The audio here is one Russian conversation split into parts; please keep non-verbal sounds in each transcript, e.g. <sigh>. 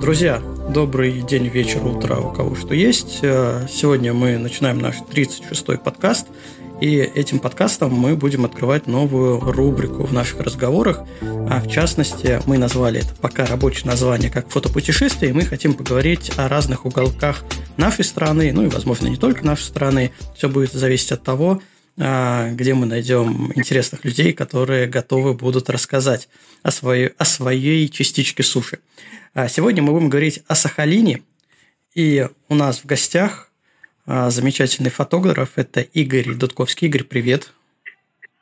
Друзья, добрый день, вечер, утро, у кого что есть. Э, сегодня мы начинаем наш 36-й подкаст, и этим подкастом мы будем открывать новую рубрику в наших разговорах. А в частности, мы назвали это пока рабочее название как фотопутешествие, и мы хотим поговорить о разных уголках нашей страны, ну и, возможно, не только нашей страны. Все будет зависеть от того, где мы найдем интересных людей, которые готовы будут рассказать о своей, о своей частичке суши. А сегодня мы будем говорить о Сахалине, и у нас в гостях а, замечательный фотограф, это Игорь Дудковский. Игорь, привет.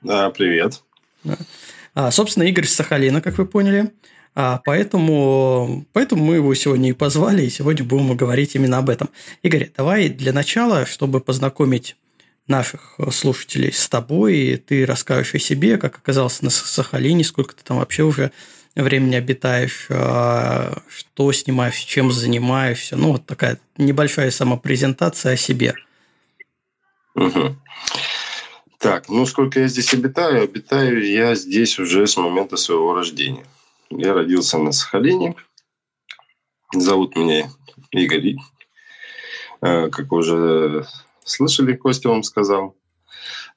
Да, привет. Да. Собственно, Игорь с Сахалина, как вы поняли. Поэтому, поэтому мы его сегодня и позвали, и сегодня будем говорить именно об этом. Игорь, давай для начала, чтобы познакомить наших э, слушателей с тобой, и ты расскажешь о себе, как оказался на Сахалине, сколько ты там вообще уже времени обитаешь, а, что снимаешь, чем занимаешься. Ну, вот такая небольшая самопрезентация о себе. Угу. Так, ну сколько я здесь обитаю? Обитаю я здесь уже с момента своего рождения. Я родился на Сахалине. Зовут меня Игорь. Э, как уже Слышали, Костя вам сказал.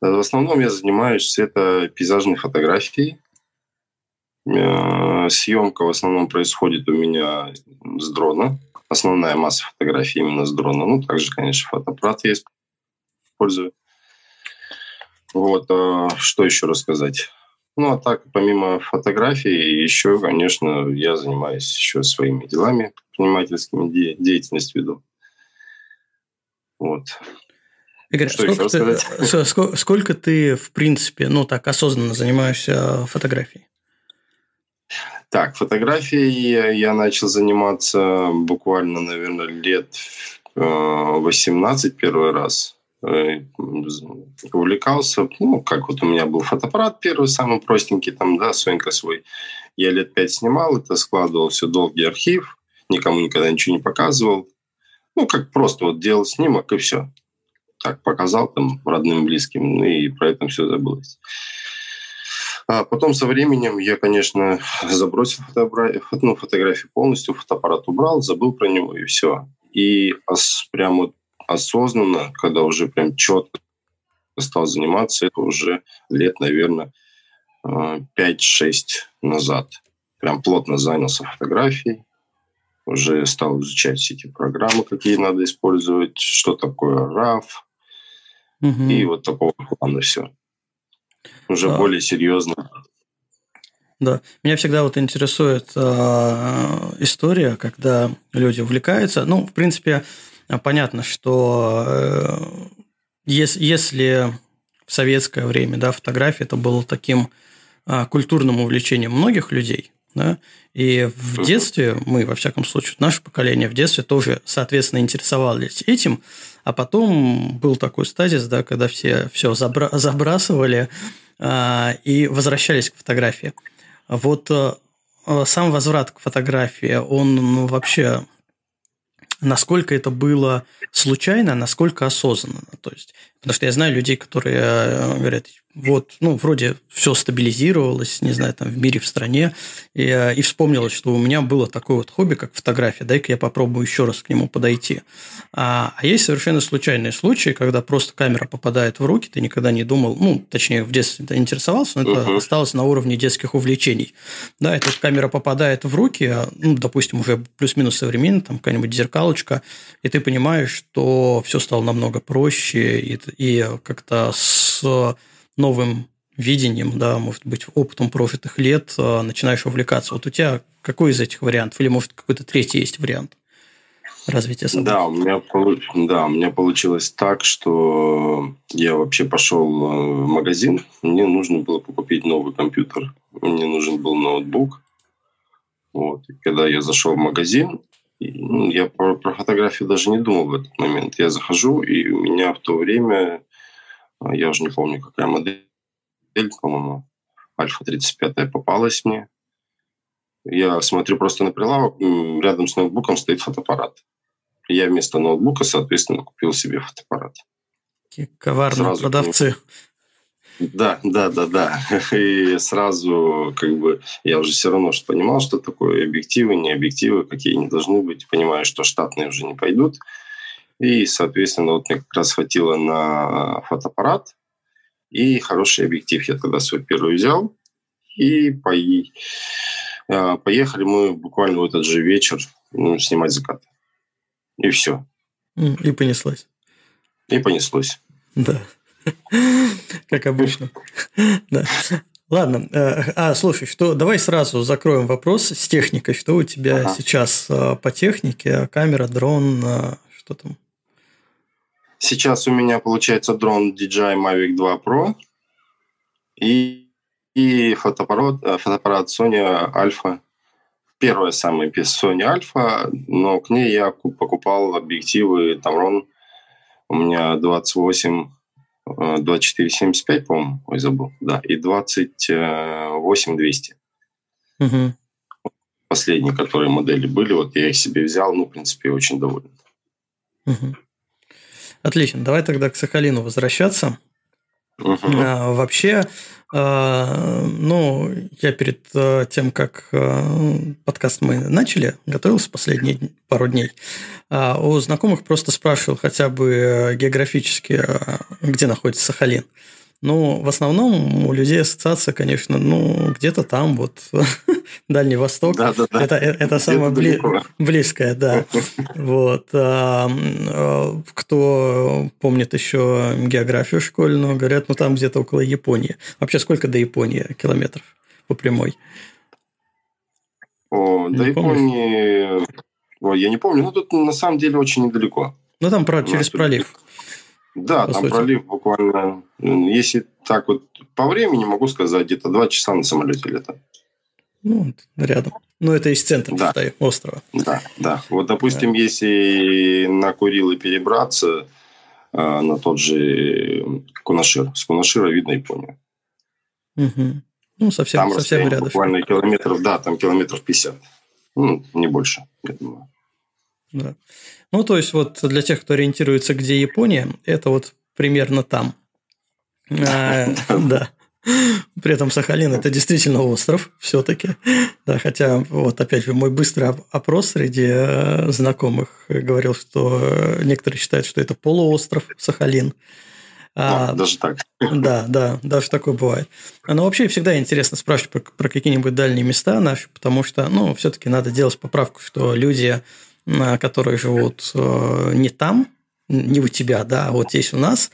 Э, в основном я занимаюсь это пейзажной фотографией. Э, съемка в основном происходит у меня с дрона. Основная масса фотографий именно с дрона. Ну, также, конечно, фотоаппарат я использую. Вот, а что еще рассказать? Ну, а так, помимо фотографий, еще, конечно, я занимаюсь еще своими делами, предпринимательскими деятельностью веду. Вот. Игорь, что сколько, ты, <laughs> сколько, сколько ты, в принципе, ну так, осознанно занимаешься фотографией? Так, фотографией я начал заниматься буквально, наверное, лет 18 э, первый раз. Э, увлекался, ну, как вот у меня был фотоаппарат первый, самый простенький, там, да, Сонька свой. Я лет пять снимал это, складывал все долгий архив, никому никогда ничего не показывал. Ну, как просто вот делал снимок и все так показал там родным, близким, ну и про это все забылось. А потом со временем я, конечно, забросил фотоаппарат, ну, фотографии полностью, фотоаппарат убрал, забыл про него и все. И ос, прям вот осознанно, когда уже прям четко стал заниматься, это уже лет, наверное, 5-6 назад. Прям плотно занялся фотографией, уже стал изучать все эти программы, какие надо использовать, что такое RAW, Угу. И вот такого плана все. Уже а. более серьезно. Да, меня всегда вот интересует э, история, когда люди увлекаются. Ну, в принципе, понятно, что э, если, если в советское время, да, фотография это было таким э, культурным увлечением многих людей, да, и в детстве мы, во всяком случае, наше поколение в детстве тоже, соответственно, интересовались этим, а потом был такой стазис, да, когда все все забра- забрасывали а, и возвращались к фотографии. Вот а, сам возврат к фотографии, он ну, вообще насколько это было случайно, насколько осознанно. То есть, потому что я знаю людей, которые э, говорят, вот, ну, вроде все стабилизировалось, не знаю, там в мире, в стране, и, и вспомнилось, что у меня было такое вот хобби, как фотография, дай-ка я попробую еще раз к нему подойти. А, а есть совершенно случайные случаи, когда просто камера попадает в руки, ты никогда не думал, ну, точнее, в детстве ты интересовался, но это uh-huh. осталось на уровне детских увлечений. Да, эта камера попадает в руки, ну, допустим, уже плюс-минус современно, там какая-нибудь зеркалочка, и ты понимаешь, что все стало намного проще, и, и как-то с новым видением, да, может быть, опытом прожитых лет а, начинаешь увлекаться. Вот у тебя какой из этих вариантов? Или, может, какой-то третий есть вариант развития событий? Да, у меня, да, у меня получилось так, что я вообще пошел э, в магазин, мне нужно было купить новый компьютер, мне нужен был ноутбук. Вот. И когда я зашел в магазин, ну, я про, про фотографию даже не думал в этот момент. Я захожу, и у меня в то время я уже не помню, какая модель, по-моему, Альфа-35 попалась мне. Я смотрю просто на прилавок, рядом с ноутбуком стоит фотоаппарат. Я вместо ноутбука, соответственно, купил себе фотоаппарат. Какие коварные Сразу продавцы. Да, да, да, да. <laughs> И сразу как бы я уже все равно что понимал, что такое объективы, не объективы, какие они должны быть. Понимаю, что штатные уже не пойдут. И, соответственно, вот мне как раз хватило на фотоаппарат и хороший объектив. Я тогда свой первый взял. И а, поехали мы буквально в этот же вечер ну, снимать закат. И все. И понеслось. И понеслось. Да. <laughs> Как обычно. Да. Ладно, э, а слушай, что давай сразу закроем вопрос с техникой. Что у тебя ага. сейчас э, по технике? Камера, дрон, э, что там? Сейчас у меня получается дрон DJI Mavic 2 Pro и, и фотоаппарат, фотоаппарат Sony Alpha. Первая самая Sony Alpha, но к ней я покупал объективы Tamron. У меня 28 2475, по-моему, ой, забыл, да, и 28200. Угу. Последние, которые модели были, вот я их себе взял, ну, в принципе, очень доволен. Угу. Отлично, давай тогда к Сахалину возвращаться. Угу. А, вообще, а, ну, я перед а, тем, как а, подкаст мы начали, готовился последние пару дней. У знакомых просто спрашивал хотя бы географически, где находится Сахалин. Ну, в основном у людей ассоциация, конечно, ну, где-то там, вот, <laughs> Дальний Восток. Да, да, да. Это, это самое бли... близкое, да. <laughs> Вот. А, а, кто помнит еще географию школьную, говорят, ну, там где-то около Японии. Вообще, сколько до Японии километров по прямой? О, до Японии... Ой, я не помню, но тут на самом деле очень недалеко. Ну, там про... через пролив. Да, там сути. пролив буквально, если так вот по времени могу сказать, где-то два часа на самолете лета. Ну, рядом. Ну, это из центра, да. считай, острова. Да, да. Вот, допустим, да. если на Курилы перебраться, э, на тот же Кунашир. С Кунашира видно Японию. Угу. Ну, совсем, там совсем рядом. буквально километров, да, там километров 50. Ну, не больше, я думаю. Да. Ну, то есть, вот для тех, кто ориентируется, где Япония, это вот примерно там. <laughs> А, да. При этом Сахалин – это действительно остров все-таки. Да, хотя, вот опять же, мой быстрый опрос среди э, знакомых говорил, что некоторые считают, что это полуостров Сахалин. А, даже так. Да, да, даже такое бывает. Но вообще всегда интересно спрашивать про, про какие-нибудь дальние места наши, потому что, ну, все-таки надо делать поправку, что люди которые живут э, не там, не у тебя, да, а вот здесь у нас,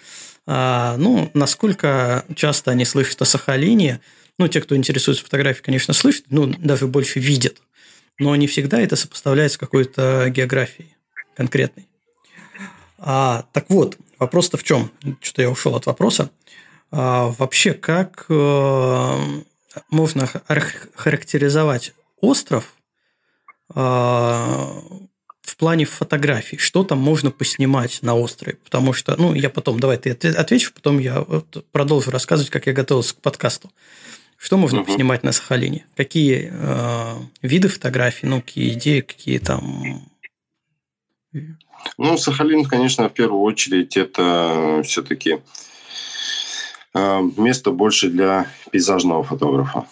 а, ну, насколько часто они слышат о Сахалине, ну, те, кто интересуется фотографией, конечно, слышат, ну, даже больше видят, но не всегда это сопоставляется с какой-то географией конкретной. А, так вот, вопрос-то в чем? Что-то я ушел от вопроса. А, вообще, как э, можно характеризовать остров, а, в плане фотографий, что там можно поснимать на острове? Потому что, ну, я потом, давай ты ответишь, потом я продолжу рассказывать, как я готовился к подкасту. Что можно угу. поснимать на Сахалине? Какие э, виды фотографий, ну, какие идеи, какие там... Ну, Сахалин, конечно, в первую очередь, это все-таки э, место больше для пейзажного фотографа.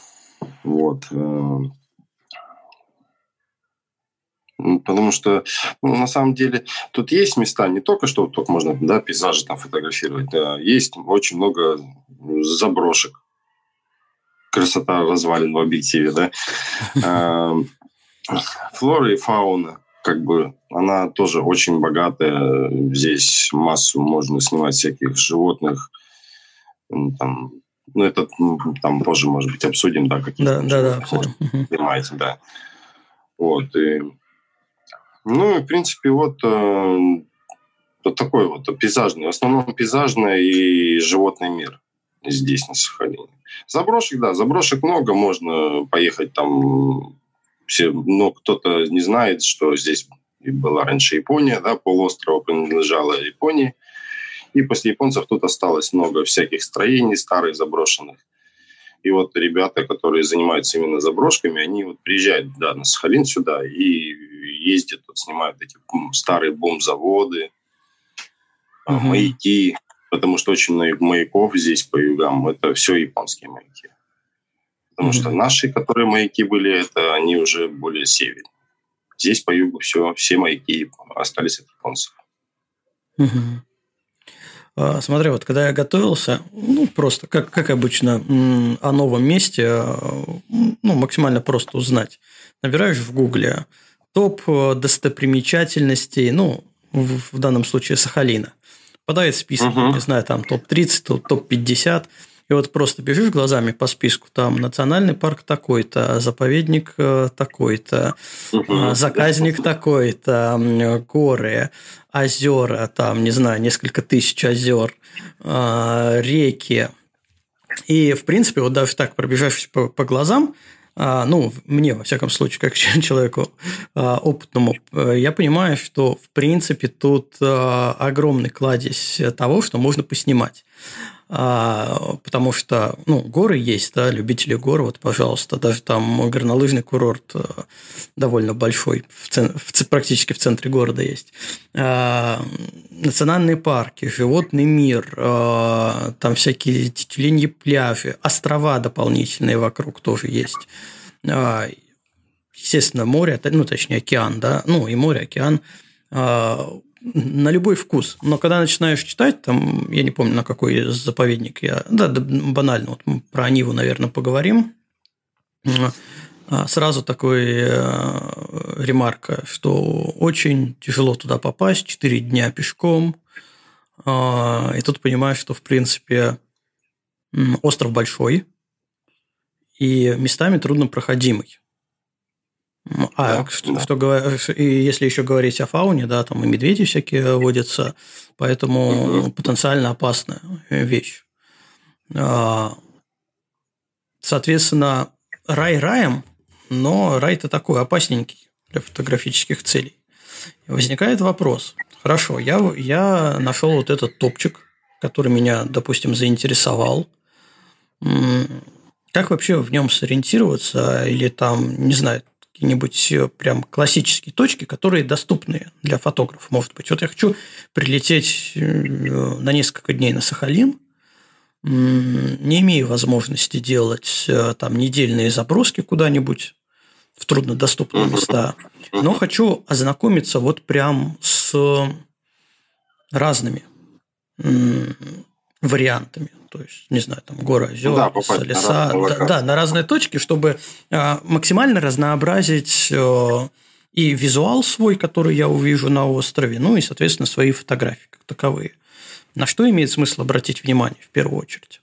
Вот. Потому что, ну, на самом деле, тут есть места, не только что только можно да, пейзажи там фотографировать, да, есть очень много заброшек. Красота развалин в объективе, да. Эм, <laughs> флора и фауна, как бы, она тоже очень богатая. Здесь массу можно снимать всяких животных, там, ну, это там позже, может быть, обсудим, да, какие да, да, да, обсудим. Да. Вот, и ну, в принципе, вот, э, вот такой вот пейзажный, в основном пейзажный и животный мир здесь, на Сахалине. Заброшек, да, заброшек много, можно поехать там, все, но кто-то не знает, что здесь была раньше Япония, да, полуострова принадлежала Японии, и после японцев тут осталось много всяких строений старых, заброшенных. И вот ребята, которые занимаются именно заброшками, они вот приезжают да, на Сахалин сюда и ездят, вот, снимают эти старые бомбзаводы, угу. маяки, потому что очень много маяков здесь по югам, это все японские маяки. Потому что наши, которые маяки были, это они уже более северные. Здесь по югу все, все маяки остались от японцев. Угу. Смотри, вот когда я готовился, ну, просто, как, как обычно, о новом месте, а, ну, максимально просто узнать. Набираешь в Гугле топ достопримечательностей, ну, в, в данном случае Сахалина. Подает список, угу. не знаю, там топ-30, топ-50. И вот просто бежишь глазами по списку, там национальный парк такой-то, заповедник э, такой-то, угу. заказник такой-то, горы, озера, там, не знаю, несколько тысяч озер, э, реки. И, в принципе, вот даже так, пробежавшись по, по глазам, ну, мне, во всяком случае, как <laughs> человеку опытному, я понимаю, что, в принципе, тут огромный кладезь того, что можно поснимать. А, потому что, ну, горы есть, да, любители гор, вот, пожалуйста, даже там горнолыжный курорт э, довольно большой, в цен, в, практически в центре города есть. А, национальные парки, животный мир, а, там всякие тюленьи пляжи, острова дополнительные вокруг тоже есть. Естественно, море, ну, точнее, океан, да, ну, и море, океан на любой вкус. Но когда начинаешь читать, там, я не помню, на какой заповедник я... Да, банально, вот мы про Ниву, наверное, поговорим. А, сразу такой э, ремарка, что очень тяжело туда попасть, 4 дня пешком. А, и тут понимаешь, что, в принципе, остров большой и местами труднопроходимый. А да, что, что и если еще говорить о фауне, да, там и медведи всякие водятся, поэтому угу. потенциально опасная вещь. А, соответственно, рай раем, но рай-то такой опасненький для фотографических целей. Возникает вопрос. Хорошо, я, я нашел вот этот топчик, который меня, допустим, заинтересовал. Как вообще в нем сориентироваться? Или там, не знаю, какие-нибудь э, прям классические точки, которые доступны для фотографов, может быть. Вот я хочу прилететь э, на несколько дней на Сахалин, не имею возможности делать э, там недельные заброски куда-нибудь в труднодоступные места, но хочу ознакомиться вот прям с разными вариантами. То есть, не знаю, там горы, озера, да, леса. На да, да, на разные точки, чтобы а, максимально разнообразить э, и визуал свой, который я увижу на острове, ну и, соответственно, свои фотографии как таковые. На что имеет смысл обратить внимание в первую очередь?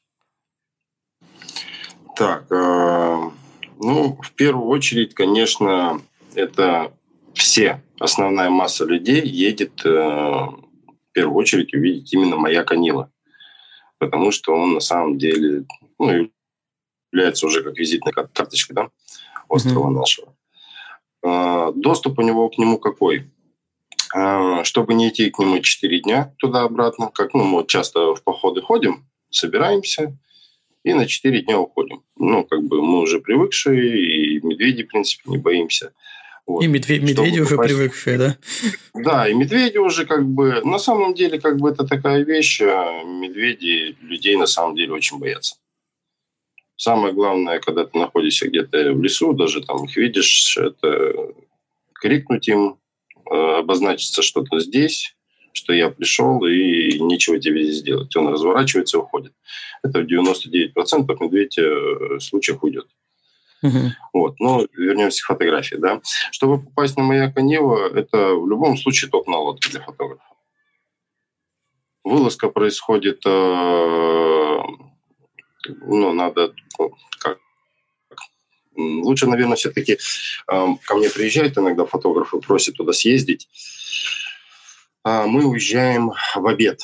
Так, э, ну, в первую очередь, конечно, это все, основная масса людей едет э, в первую очередь увидеть именно маяк Анила потому что он на самом деле ну, является уже как визитной карточкой да, острова mm-hmm. нашего. А, доступ у него к нему какой? А, чтобы не идти к нему 4 дня туда-обратно, как ну, мы часто в походы ходим, собираемся и на 4 дня уходим. Ну, как бы мы уже привыкшие, и медведи, в принципе, не боимся. Вот. И медведь, медведи уже привыкшие, да? Да, и медведи уже как бы... На самом деле, как бы это такая вещь, а медведи людей на самом деле очень боятся. Самое главное, когда ты находишься где-то в лесу, даже там их видишь, это крикнуть им, э, обозначиться что-то здесь, что я пришел, и ничего тебе здесь делать. Он разворачивается и уходит. Это в 99% медведь э, случаев уйдет. Угу. Вот. Но вернемся к фотографии. Да? Чтобы попасть на маяк Анева, это в любом случае топ на лодке для фотографа. Вылазка происходит, э, ну, надо, как, лучше, наверное, все-таки э, ко мне приезжают иногда фотографы, просят туда съездить. А мы уезжаем в обед,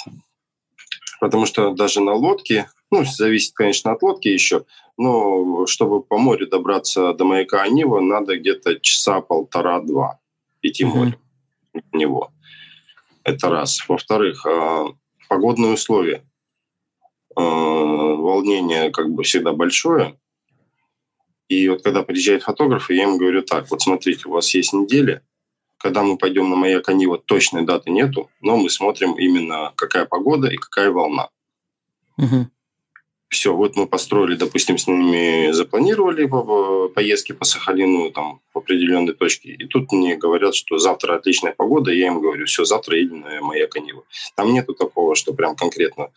потому что даже на лодке, ну, зависит, конечно, от лодки еще, но чтобы по морю добраться до маяка Анива, надо где-то часа полтора-два идти mm-hmm. морем в него. Это раз. Во-вторых, а, погодные условия. А, волнение как бы всегда большое. И вот когда приезжают фотографы, я им говорю так, вот смотрите, у вас есть неделя, когда мы пойдем на маяк Анива, точной даты нету, но мы смотрим именно какая погода и какая волна. Угу. Все, вот мы построили, допустим, с ними запланировали поездки по Сахалину там, в определенной точке. И тут мне говорят, что завтра отличная погода. Я им говорю, все, завтра едем на маяк Анива. Там нету такого, что прям конкретно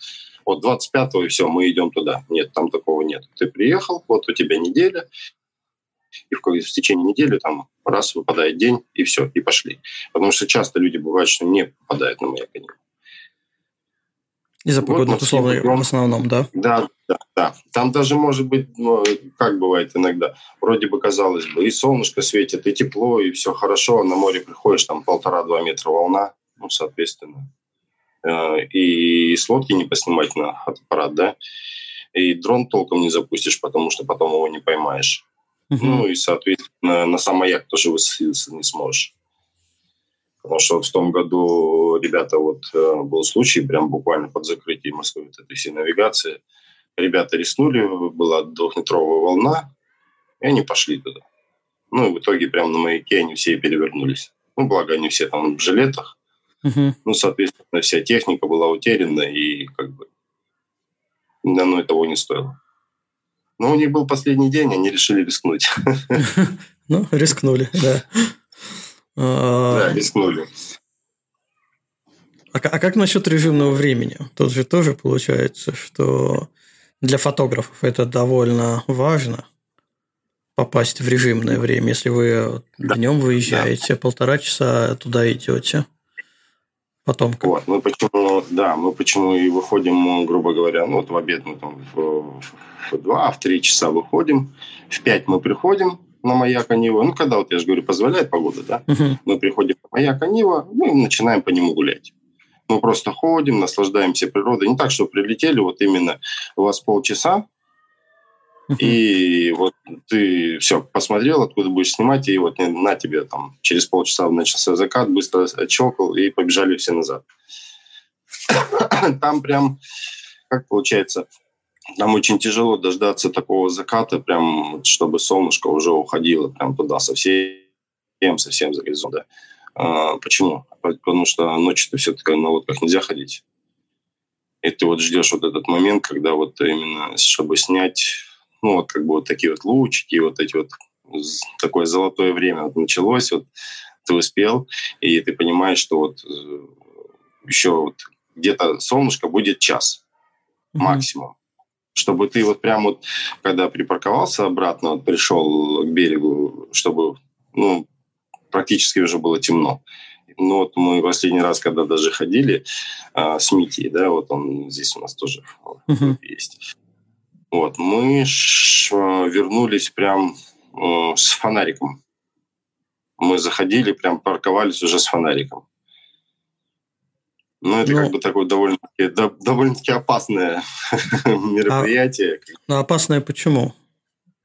вот 25-го и все, мы идем туда. Нет, там такого нет. Ты приехал, вот у тебя неделя, и в, в течение недели там раз выпадает день, и все, и пошли. Потому что часто люди бывают, что не попадают на маяк Анива. Из-за погодных вот, условий в основном, да? Да, да, да. Там даже может быть, ну, как бывает иногда, вроде бы казалось бы, и солнышко светит, и тепло, и все хорошо, а на море приходишь, там полтора-два метра волна, ну, соответственно. Э, и с лодки не поснимать на аппарат, да, и дрон толком не запустишь, потому что потом его не поймаешь. Uh-huh. Ну и, соответственно, на сам маяк тоже высадиться не сможешь. Потому что вот в том году, ребята, вот э, был случай, прям буквально под закрытием Москвы вот этой всей навигации. Ребята рискнули, была двухметровая волна, и они пошли туда. Ну, и в итоге прямо на маяке они все перевернулись. Ну, благо, они все там в жилетах. Угу. Ну, соответственно, вся техника была утеряна, и как бы оно того не стоило. Но у них был последний день, они решили рискнуть. <laughs> Ну, рискнули, да. <laughs> Да, рискнули. А, а как насчет режимного времени? Тут же тоже получается, что для фотографов это довольно важно попасть в режимное время. Если вы да. днем выезжаете, да. полтора часа туда идете. Потом как? Вот, мы почему, да, мы почему и выходим, грубо говоря, ну вот в обед мы там в, в 2, в 3 часа выходим, в 5 мы приходим, на маяк Анива. Ну, когда, вот я же говорю, позволяет погода, да? Uh-huh. Мы приходим на маяк Анива, ну, и начинаем по нему гулять. Мы просто ходим, наслаждаемся природой. Не так, что прилетели, вот именно у вас полчаса, и вот ты все посмотрел, откуда будешь снимать, и вот на тебе там через полчаса начался закат, быстро отчелкал, и побежали все назад. Там прям, как получается, нам очень тяжело дождаться такого заката, прям, чтобы солнышко уже уходило прям туда совсем, совсем за горизонт. Да. А, почему? Потому что ночью-то все-таки на лодках нельзя ходить. И ты вот ждешь вот этот момент, когда вот именно, чтобы снять, ну, вот как бы вот такие вот лучики, вот эти вот, такое золотое время вот началось, вот ты успел, и ты понимаешь, что вот э, еще вот где-то солнышко будет час mm-hmm. максимум чтобы ты вот прям вот, когда припарковался обратно, вот пришел к берегу, чтобы, ну, практически уже было темно. Ну, вот мы последний раз, когда даже ходили а, с Митей, да, вот он здесь у нас тоже uh-huh. есть. Вот, мы ш, вернулись прям э, с фонариком. Мы заходили, прям парковались уже с фонариком. Ну, это ну, как бы такое довольно-таки, довольно-таки опасное <laughs> мероприятие. А, ну, опасное почему?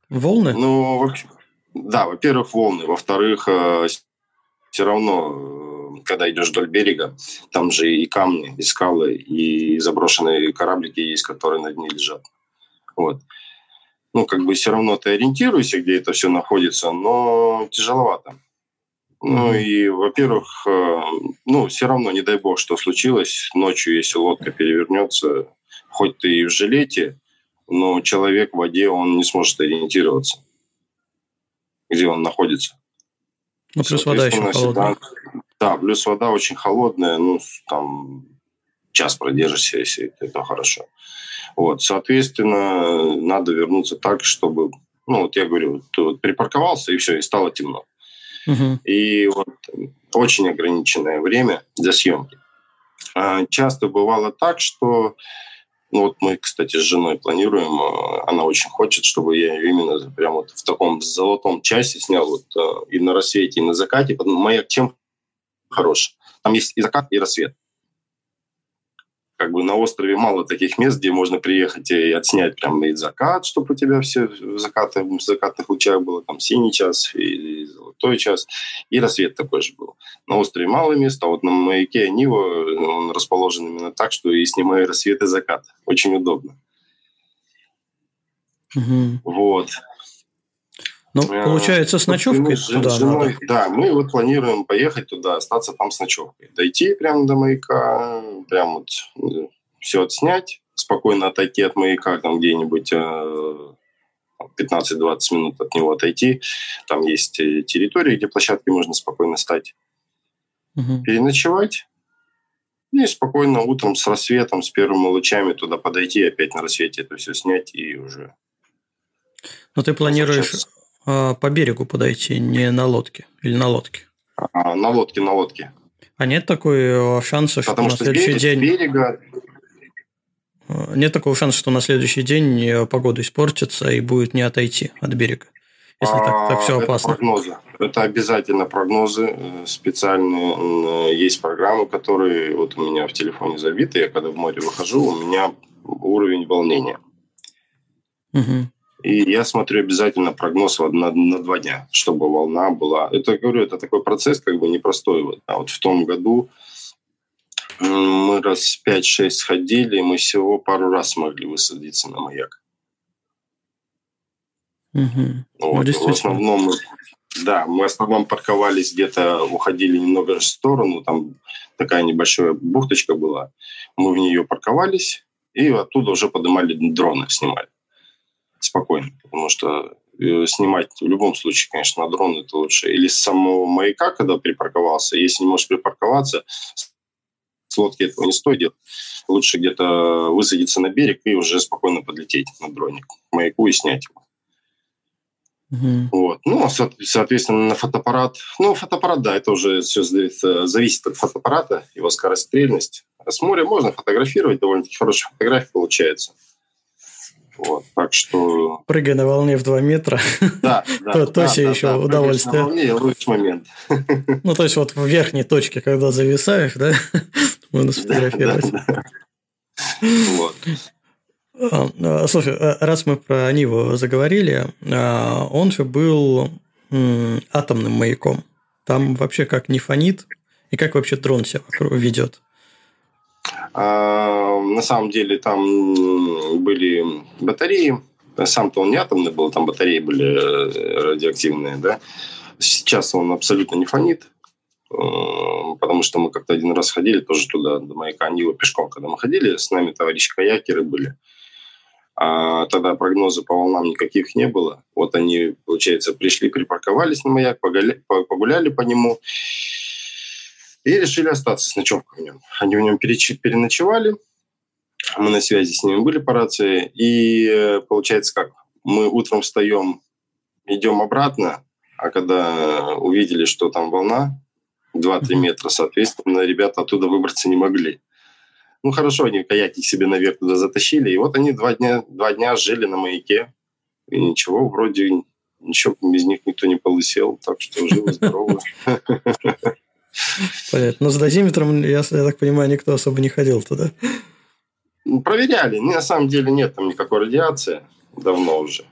Волны? Ну, вообще, да, во-первых, волны. Во-вторых, э, все равно, э, когда идешь вдоль берега, там же и камни, и скалы, и заброшенные кораблики есть, которые на дне лежат. Вот. Ну, как бы все равно ты ориентируешься, где это все находится, но тяжеловато. Ну и, во-первых, э, ну, все равно, не дай бог, что случилось, ночью, если лодка перевернется, хоть ты и в жилете, но человек в воде, он не сможет ориентироваться, где он находится. Ну, плюс вода еще холодная. Да, плюс вода очень холодная, ну, там час продержишься, если это хорошо. Вот, соответственно, надо вернуться так, чтобы, ну, вот я говорю, ты вот припарковался, и все, и стало темно. И вот очень ограниченное время для съемки. А, часто бывало так, что ну вот мы, кстати, с женой планируем, а, она очень хочет, чтобы я именно прямо вот в таком золотом часе снял вот а, и на рассвете, и на закате. Маяк чем хорош? Там есть и закат, и рассвет как бы на острове мало таких мест, где можно приехать и отснять прям и закат, чтобы у тебя все в, закаты, в закатных лучах было, там синий час и золотой час, и рассвет такой же был. На острове мало мест, а вот на маяке Нива он расположен именно так, что и снимаю рассвет и закат. Очень удобно. Угу. Вот. Ну, получается, с ночевкой с туда женой, надо. Да, мы вот планируем поехать туда, остаться там с ночевкой. Дойти прямо до маяка, прям вот все отснять, спокойно отойти от маяка, там где-нибудь 15-20 минут от него отойти. Там есть территории, где площадки можно спокойно стать. Угу. Переночевать. И спокойно утром с рассветом, с первыми лучами туда подойти, опять на рассвете это все снять и уже... Но ты планируешь по берегу подойти, не на лодке или на лодке? А, на лодке, на лодке. А нет такой шанса, что Потому на что следующий день... берега А, Нет такого шанса, что на следующий день э, погода испортится и будет не отойти от берега. Если так, так все А, это опасно. прогнозы. Это обязательно прогнозы э, специальные. Э, Есть программы, которые вот у меня в телефоне забиты. Я когда в море выхожу, у меня уровень волнения. Мгм. И я смотрю обязательно прогноз на, на два дня, чтобы волна была. Это, говорю, это такой процесс как бы непростой. Вот, а вот в том году мы раз 5-6 сходили, и мы всего пару раз смогли высадиться на маяк. Ну, Вот, в действительно. основном, мы- да, мы в основном парковались где-то, уходили немного в сторону, там такая небольшая бухточка была. Мы в нее парковались, и оттуда уже поднимали дроны, снимали. Спокойно, потому что э, снимать в любом случае, конечно, на дрон это лучше. Или с самого маяка, когда припарковался. Если не можешь припарковаться, с лодки этого не стоит делать. Лучше где-то высадиться на берег и уже спокойно подлететь на дроне к маяку и снять его. Мгм. Вот. Ну, а со- соответственно, на фотоаппарат. Ну, фотоаппарат, да, это уже все зависит от фотоаппарата, его скорострельность. А с моря можно фотографировать, довольно-таки хорошая фотография получается. Вот, так что, Прыгай на волне в 2 метра. да, да. <laughs> То- да, то себе да, еще да, удовольствие. на волне – лучший момент. <laughs> Ну, то есть, вот в верхней точке, когда зависаешь, да, <laughs> можно сфотографировать. да, да. Вот. А, а, Слушай, а, раз мы про Ниву заговорили, он же был атомным маяком. Там вообще как не фонит, и как вообще дрон себя ведет. А, на самом деле там были батареи. Сам-то он не атомный был, там батареи были э, радиоактивные, да. Сейчас он абсолютно не фонит, э, потому что мы как-то один раз ходили тоже туда, до маяка Нива пешком, когда мы ходили, с нами товарищи каякеры были. А тогда прогноза по волнам никаких не было. Вот они, получается, пришли, припарковались на маяк, погуля- по- погуляли по нему и решили остаться с ночевкой в нем. Они в нем переночевали, мы на связи с ними были по рации, и э, получается как, мы утром встаем, идем обратно, а когда увидели, что там волна 2-3 Мгм. метра, соответственно, ребята оттуда выбраться не могли. Ну, хорошо, они каяки себе наверх туда затащили, и вот они два дня, два дня жили на маяке, и ничего, вроде ничего без них никто не полысел, так что живы-здоровы. <laughs> Понятно. Но с дозиметром, я, я так понимаю, никто особо не ходил туда. Ну, Проверяли. На самом деле нет там никакой радиации. Давно уже.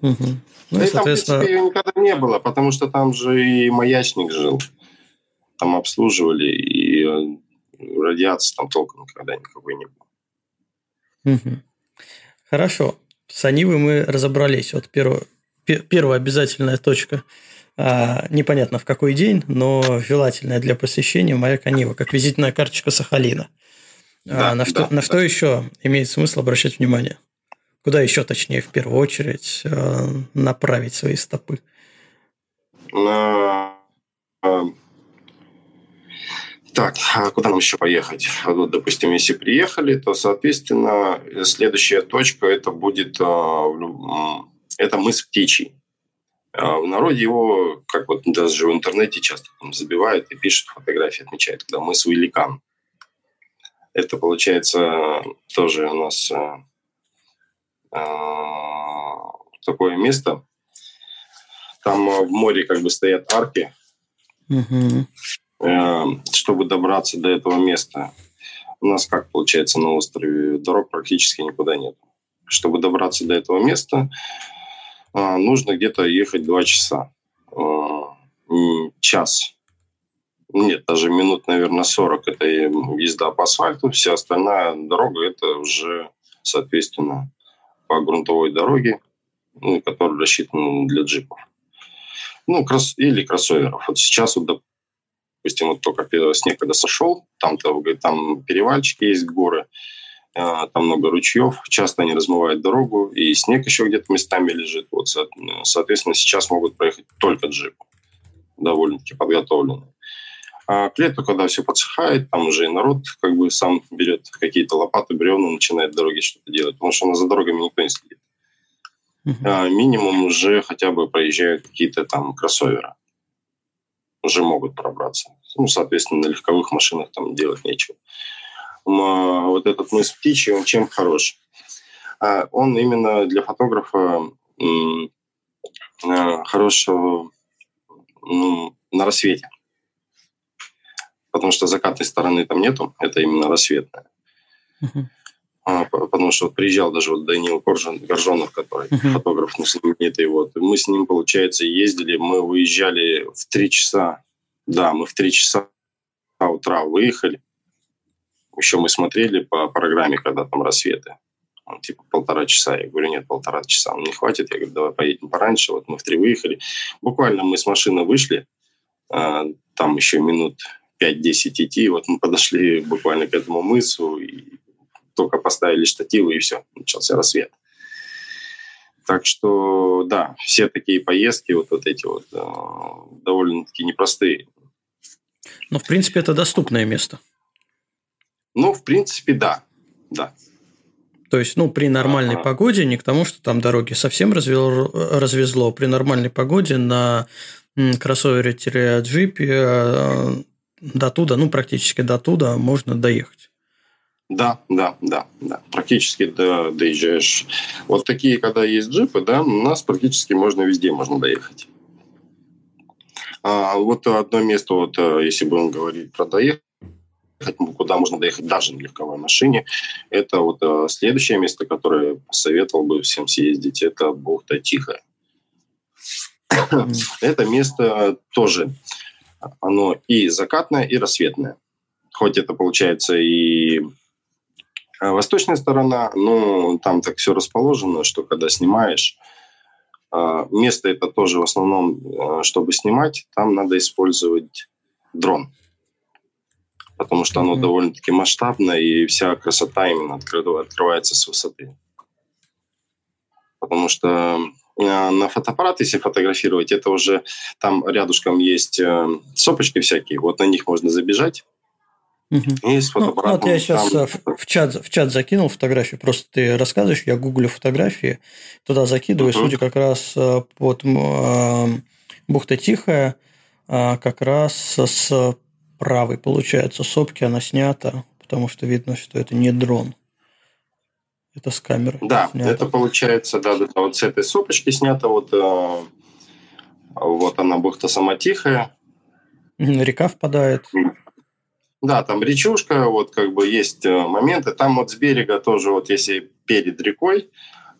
Мгм. Ну, Да и, и там, в соответственно, принципе, ее никогда не было, потому что там же и маячник жил. Там обслуживали, и э, радиации там толком никогда никакой не было. Мгм. Хорошо. С Анивой мы разобрались. Вот первая, пе- первая обязательная точка. А, непонятно в какой день, но желательная для посещения маяк Анива, как визитная карточка Сахалина. А Да, на, что, да, на что еще имеет смысл обращать внимание? Куда еще, точнее, в первую очередь э, направить свои стопы? А, а, Так, а куда нам еще поехать? Вот, допустим, если приехали, то, соответственно, следующая точка это будет а, м, это мыс Птичий. А, В народе его, как вот даже в интернете часто там забивают и пишут фотографии, отмечают, когда мыс Великан. Это получается тоже у нас а, а, такое место. Там а, в море как бы стоят арки, э, чтобы добраться до этого места. У нас как получается на острове дорог практически никуда нет. Чтобы добраться до этого места, э, нужно где-то ехать два часа. М, Час. Нет, даже минут, наверное, 40 это езда по асфальту. Вся остальная дорога это уже, соответственно, по грунтовой дороге, ну, которая рассчитана для джипов. ну, кросс, или кроссоверов. Вот сейчас вот, допустим, вот только снег когда сошел, там-то там перевальчики есть, горы, а, там много ручьев, часто они размывают дорогу, и снег еще где-то местами лежит. Вот, соответственно, сейчас могут проехать только джипы, довольно-таки подготовленные. А к лету, когда все подсыхает, там уже и народ как бы сам берет какие-то лопаты, бревна, начинает дороги что-то делать, потому что за дорогами никто не следит. Uh-huh. А, минимум уже хотя бы проезжают какие-то там кроссоверы. Уже могут пробраться. Ну, соответственно, на легковых машинах там делать нечего. Вот этот мыс птичий, он чем хорош? А, он именно для фотографа а, хорош ну, на рассвете потому что закатной стороны там нету, это именно рассветная. Uh-huh. А, потому что вот приезжал даже вот Даниил Горжон, Горжонов, который uh-huh. фотограф ну, знаменитый, вот, мы с ним, получается, ездили, мы выезжали в три часа, да, мы в три часа утра выехали, еще мы смотрели по программе, когда там рассветы, он, типа полтора часа. Я говорю, нет, полтора часа, ну, не хватит. Я говорю, давай поедем пораньше. Вот мы в три выехали. Буквально мы с машины вышли, а, там еще минут 5-10 идти. Вот мы подошли буквально к этому мысу, и только поставили штативы, и все, начался рассвет. Так что, да, все такие поездки, вот, вот эти вот, э, довольно-таки непростые. Но, в принципе, это доступное место. Ну, в принципе, да, да. То есть, ну, при нормальной ага. погоде, не к тому, что там дороги совсем развело, развезло, при нормальной погоде на кроссовере-джипе э, до туда, ну, практически до туда можно доехать. Да, да, да, да. Практически до, доезжаешь. Вот такие, когда есть джипы, да, у нас практически можно везде можно доехать. А вот одно место, вот э, если будем говорить про доехать, куда можно доехать даже на легковой машине, это вот э, следующее место, которое посоветовал бы всем съездить, это бухта Тихая. Это место тоже оно и закатное, и рассветное. Хоть это получается и э, восточная сторона, но там так все расположено, что когда снимаешь, э, место это тоже в основном, э, чтобы снимать, там надо использовать дрон. Потому что оно mm-hmm. довольно-таки масштабное, и вся красота именно открывается с высоты. Потому что Э, на фотоаппарат, если фотографировать, это уже там рядышком есть э, сопочки всякие, вот на них можно забежать. Угу. Ну, вот я сейчас там... Э, в, чат, в чат закинул фотографии, просто ты рассказываешь, я гуглю фотографии, туда закидываю, угу. судя как раз под э, бухта Тихая, как раз с правой, получается, сопки она снята, потому что видно, что это не дрон. Это с камеры. Да, снято. это получается, да, да, вот с этой сопочки снято, вот, э, вот она бухта сама тихая. Река впадает. Да, там речушка, вот как бы есть э, моменты. Там вот с берега тоже, вот если перед рекой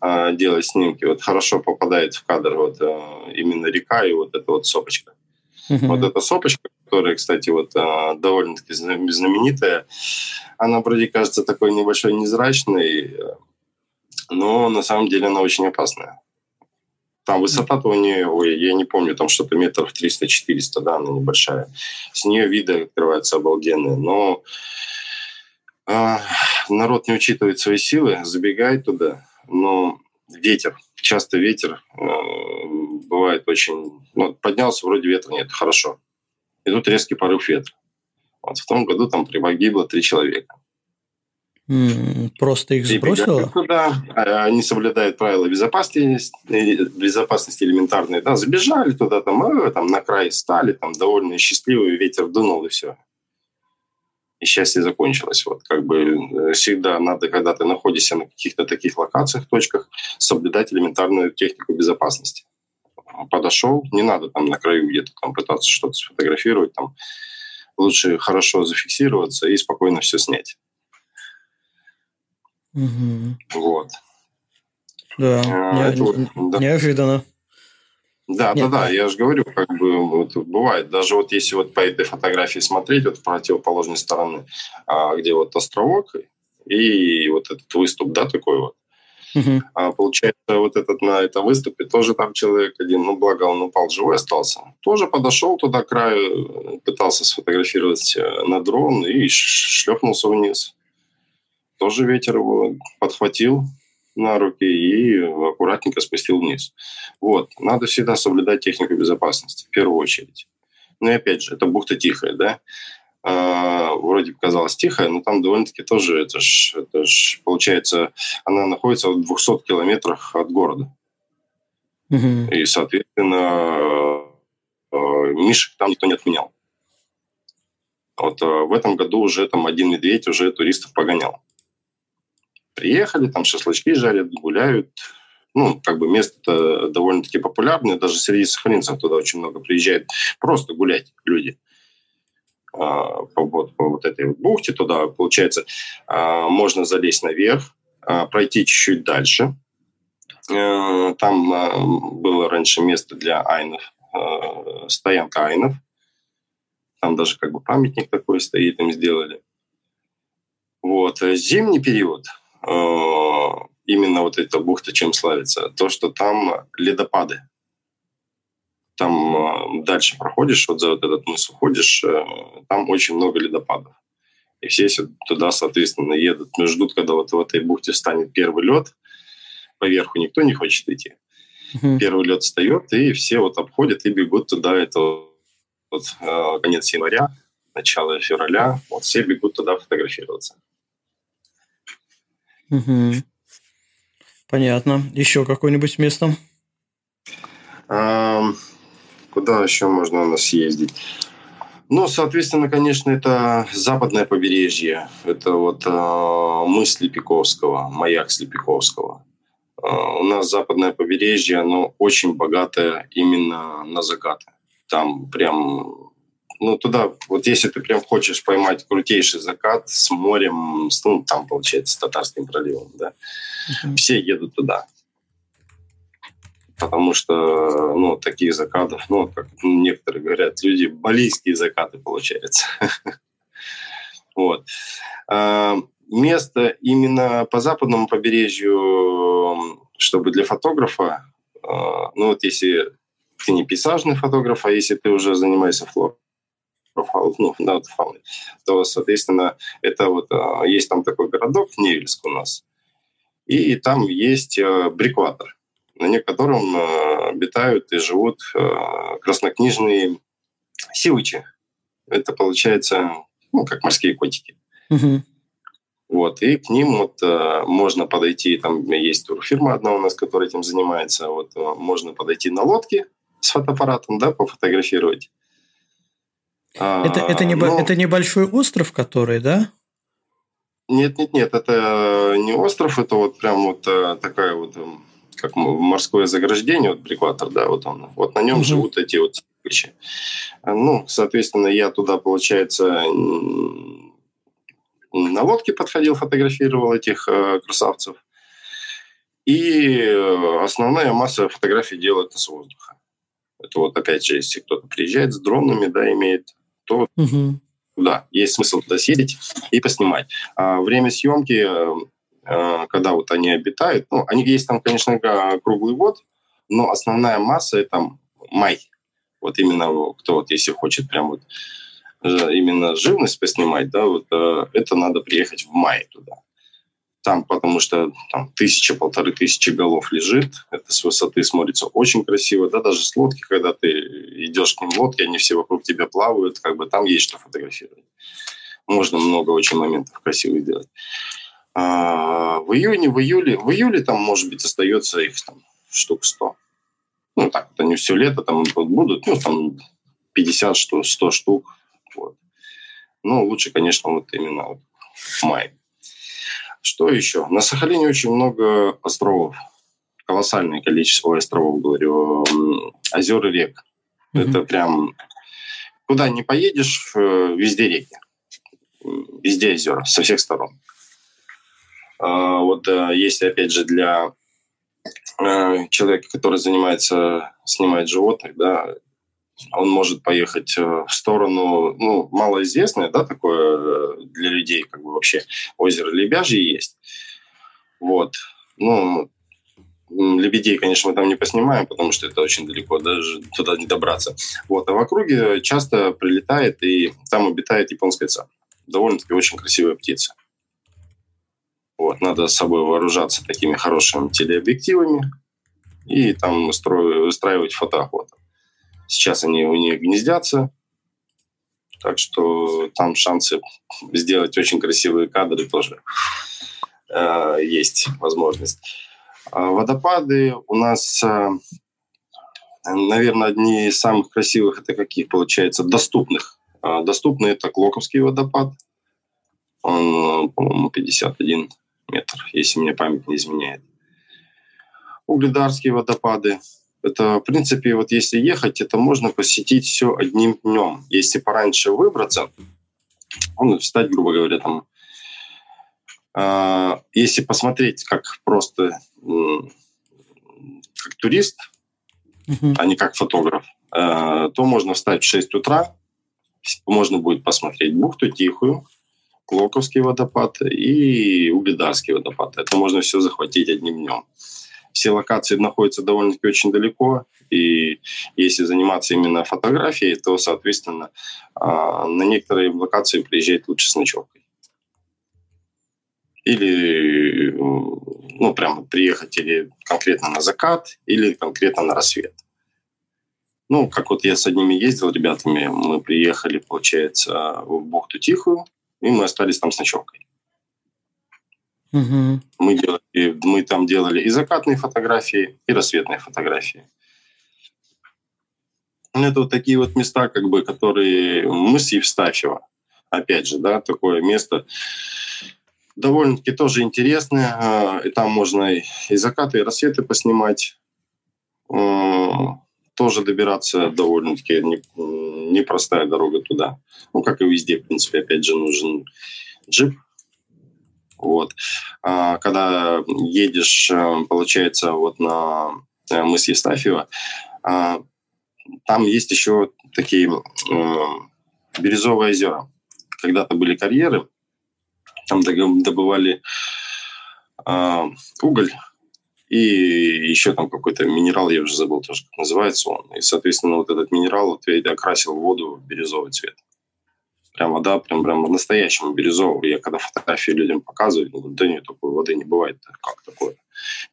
э, делать снимки, вот хорошо попадает в кадр вот э, именно река и вот эта вот сопочка. Угу. Вот эта сопочка, которая, кстати, вот э, довольно-таки знаменитая, она вроде кажется такой небольшой незрачной, но на самом деле она очень опасная. Там высота-то у нее, ой, я не помню, там что-то метров 300-400, да, она небольшая. С нее виды открываются обалденные, но э, народ не учитывает свои силы, забегает туда, но ветер, часто ветер э, бывает очень... Ну, поднялся, вроде ветра нет, хорошо. И тут резкий порыв ветра. Вот в том году там погибло три человека. Просто их сбросило? Да, они соблюдают правила безопасности, безопасности элементарные, да, забежали туда, там, э, там на край стали, там довольно счастливые, ветер дунул и все. И счастье закончилось. Вот как бы э, всегда надо, когда ты находишься на каких-то таких локациях, точках, соблюдать элементарную технику безопасности. Подошел, не надо там на краю где-то там пытаться что-то сфотографировать, там лучше хорошо зафиксироваться и спокойно все снять. Угу. Вот. Да, а, не, вот, да. неожиданно. Да, Нет, да, да, я же говорю, как бы вот, бывает, даже вот если вот по этой фотографии смотреть, вот противоположной стороны, а, где вот островок и вот этот выступ, да, такой вот, Uh-huh. А, получается, вот этот на этом выставке тоже там человек один, ну, благо он упал живой остался, тоже подошел туда к краю, пытался сфотографировать э, на дрон и шлепнулся вниз. Тоже ветер его подхватил на руки и аккуратненько спустил вниз. Вот. Надо всегда соблюдать технику безопасности, в первую очередь. Ну и опять же, это бухта тихая, да? А, вроде казалось тихая, но там довольно-таки тоже, это ж, это ж, получается, она находится в 200 километрах от города. Угу. И, соответственно, э, Мишек там никто не отменял. Вот э, в этом году уже там один медведь уже туристов погонял. Приехали, там шашлычки жарят, гуляют. Ну, как бы место довольно-таки популярное, даже среди сахалинцев туда очень много приезжает просто гулять люди а, по, вот, по вот этой вот бухте туда, получается, а, можно залезть наверх, а, пройти чуть-чуть дальше. Э, там было раньше место для айнов, стоянка айнов. Там даже как бы памятник такой стоит, им сделали. Вот. Зимний период – Э, именно вот эта бухта чем славится? То, что там ледопады. Там э, дальше проходишь, вот за вот этот мыс уходишь, э, там очень много ледопадов. И все туда, соответственно, едут, но ждут, когда вот в этой бухте встанет первый лед. Поверху никто не хочет идти. Mm-hmm. Первый лед встает, и все вот обходят и бегут туда. Это вот, конец января, начало февраля. Вот все бегут туда фотографироваться. Угу. Понятно. Еще какое-нибудь место? Куда еще можно у нас съездить? Ну, соответственно, конечно, это западное побережье. Это вот э, мыс Лепиковского, маяк Слепиковского. Э, у нас западное побережье, оно очень богатое именно на закаты. Там прям ну, туда, вот если ты прям хочешь поймать крутейший закат с морем, с, ну, там, получается, с Татарским проливом, да, uh-huh. все едут туда. Потому что, ну, такие закаты, ну, как некоторые говорят, люди, балийские закаты, получается. <laughs> Вот. А, место именно по западному побережью, чтобы для фотографа, а, ну, вот если ты не пейзажный фотограф, а если ты уже занимаешься флорой, ну, да, фауны, то, соответственно, это вот а, есть там такой городок Невельск у нас, и там есть брикватор, на котором э, обитают и живут э, краснокнижные сивычи. Это получается, ну, как морские котики. Угу. Вот, и к ним вот можно подойти, там есть турфирма одна у нас, которая этим занимается, вот можно подойти на лодке с фотоаппаратом, да, пофотографировать. Это, это, не, ну, это небольшой остров, который, да? Нет, нет, нет, это не остров, это вот прям вот э, такая вот эм, как морское заграждение, вот прикватор, да, вот он. Вот на нем угу. живут эти вот вещи. Ну, соответственно, я туда, получается, на лодке подходил, фотографировал этих э, красавцев. И э, основная масса фотографий делает с воздуха. Это вот опять же, если кто-то приезжает с дронами, да, имеет то угу. да, есть смысл туда съездить и поснимать. А время съемки, э, когда вот они обитают, ну, они есть там, конечно, круглый год, но основная масса это май. Вот именно кто вот если хочет прям вот э, именно живность поснимать, да, вот э, это надо приехать в мае туда там, потому что там тысяча, полторы тысячи голов лежит, это с высоты смотрится очень красиво, да, даже с лодки, когда ты идешь к ним в они все вокруг тебя плавают, как бы там есть что фотографировать. Можно много очень моментов красивых сделать. А, в июне, в июле, в июле там, может быть, остается их там штук 100. Ну, так вот они все лето там будут, ну, там 50, 100 штук. Вот. Ну, лучше, конечно, вот именно вот в мае. Что еще? На Сахалине очень много островов. Колоссальное количество островов, говорю. Озер и рек. Mm-hmm. Это прям... Куда не поедешь, э, везде реки. Везде озера, со всех сторон. А, вот э, если, опять же, для э, человека, который занимается, снимает животных, да, он может поехать э, в сторону, ну, малоизвестное, да, такое для людей, как бы вообще озеро Лебяжье есть. Вот. Ну, лебедей, конечно, мы там не поснимаем, потому что это очень далеко, даже туда не добраться. Вот. А в округе часто прилетает, и там обитает японская цапля. Довольно-таки очень красивая птица. Вот. Надо с собой вооружаться такими хорошими телеобъективами и там устраивать фотоохоту. Сейчас они у них гнездятся, так что там шансы сделать очень красивые кадры тоже э, есть возможность. А водопады у нас, э, наверное, одни из самых красивых, это каких, получается, доступных. А доступный это Клоковский водопад. Он, по-моему, 51 метр, если мне память не изменяет. Угледарские водопады. Это, в принципе, вот если ехать, это можно посетить все одним днем. Если пораньше выбраться, ну, встать, грубо говоря, там, э, если посмотреть, как просто как турист, uh-huh. а не как фотограф, э, то можно встать в 6 утра, можно будет посмотреть бухту Тихую, Клоковский водопад и Угледарский водопад. Это можно все захватить одним днем. Все локации находятся довольно-таки очень далеко, и если заниматься именно фотографией, то, соответственно, а, на некоторые локации приезжать лучше с ночевкой. Или ну, прямо приехать или конкретно на закат, или конкретно на рассвет. Ну, как вот я с одними ездил, ребятами, мы приехали, получается, в бухту Тихую, и мы остались там с ночевкой. Угу. Мы, делали, мы там делали и закатные фотографии, и рассветные фотографии. Это вот такие вот места, как бы, которые мыс Евстафьева. Опять же, да, такое место довольно-таки тоже интересное. А, и там можно и закаты, и рассветы поснимать. Тоже добираться довольно-таки непростая дорога туда. Ну, как и везде, в принципе, опять же, нужен джип. Вот. А, когда едешь, э, получается, вот на э, мыс Евстафьева, а, там есть еще такие бирюзовые озера. Когда-то были карьеры, там добывали уголь, и еще там какой-то минерал, я уже забыл тоже, как называется он. И, соответственно, вот этот минерал вот, окрасил воду в бирюзовый цвет. Прям вода, прям, прям настоящему бирюзовую. Я когда фотографии людям показываю, говорю, да нет, такой воды не бывает. Как такое?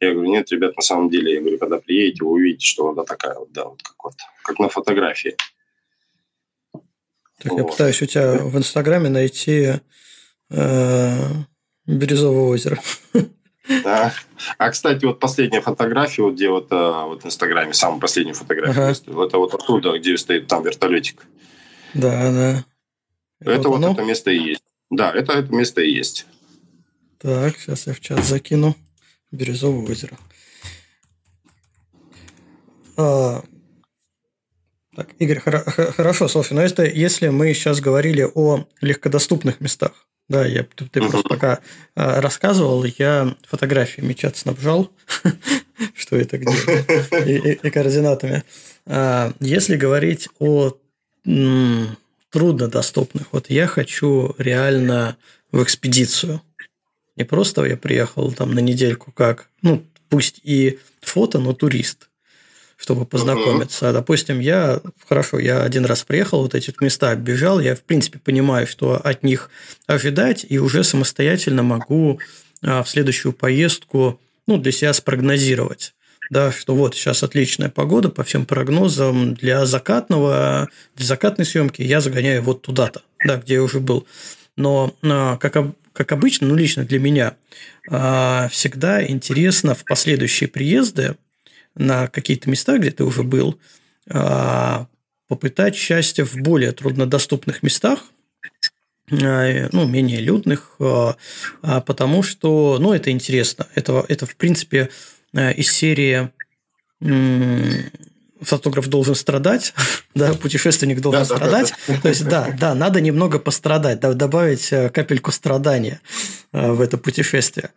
Я говорю, нет, ребят, на самом деле, я говорю, когда приедете, вы увидите, что вода такая вот, да, вот как вот, как на фотографии. Так, вот. я пытаюсь у тебя в Инстаграме найти э, Бирюзовое озеро. <laughs> Да. А, кстати, вот последняя фотография, вот где вот, а, вот в Инстаграме, самая последняя фотография, ага. это вот оттуда, где стоит там вертолетик. Да, да. Это, это вот, вот это место и есть. Да, это это место и есть. Так, сейчас я в чат закину. Бирюзовое озеро. А, так, Игорь, хорошо, Софья, но это если мы сейчас говорили о легкодоступных местах, да, я, ты, ты просто пока э, рассказывал, я фотографии мечат снабжал, <laughs> что это где, и, и, и координатами. А, если говорить о м, труднодоступных, вот я хочу реально в экспедицию. Не просто я приехал там на недельку как, ну, пусть и фото, но турист чтобы познакомиться. Uh-huh. Допустим, я, хорошо, я один раз приехал, вот эти места оббежал, я, в принципе, понимаю, что от них ожидать, и уже самостоятельно могу а, в следующую поездку ну, для себя спрогнозировать. Да, что вот сейчас отличная погода по всем прогнозам для закатного, для закатной съемки я загоняю вот туда-то, да, где я уже был. Но а, как, как обычно, ну лично для меня, а, всегда интересно в последующие приезды на какие-то места, где ты уже был, а, попытать счастье в более труднодоступных местах, а, ну, менее людных, а, потому что, ну, это интересно. Это, это в принципе, из серии фотограф должен страдать, <laughs> да, путешественник должен да, страдать. Да, да. То есть, да, да, надо немного пострадать, да, добавить капельку страдания в это путешествие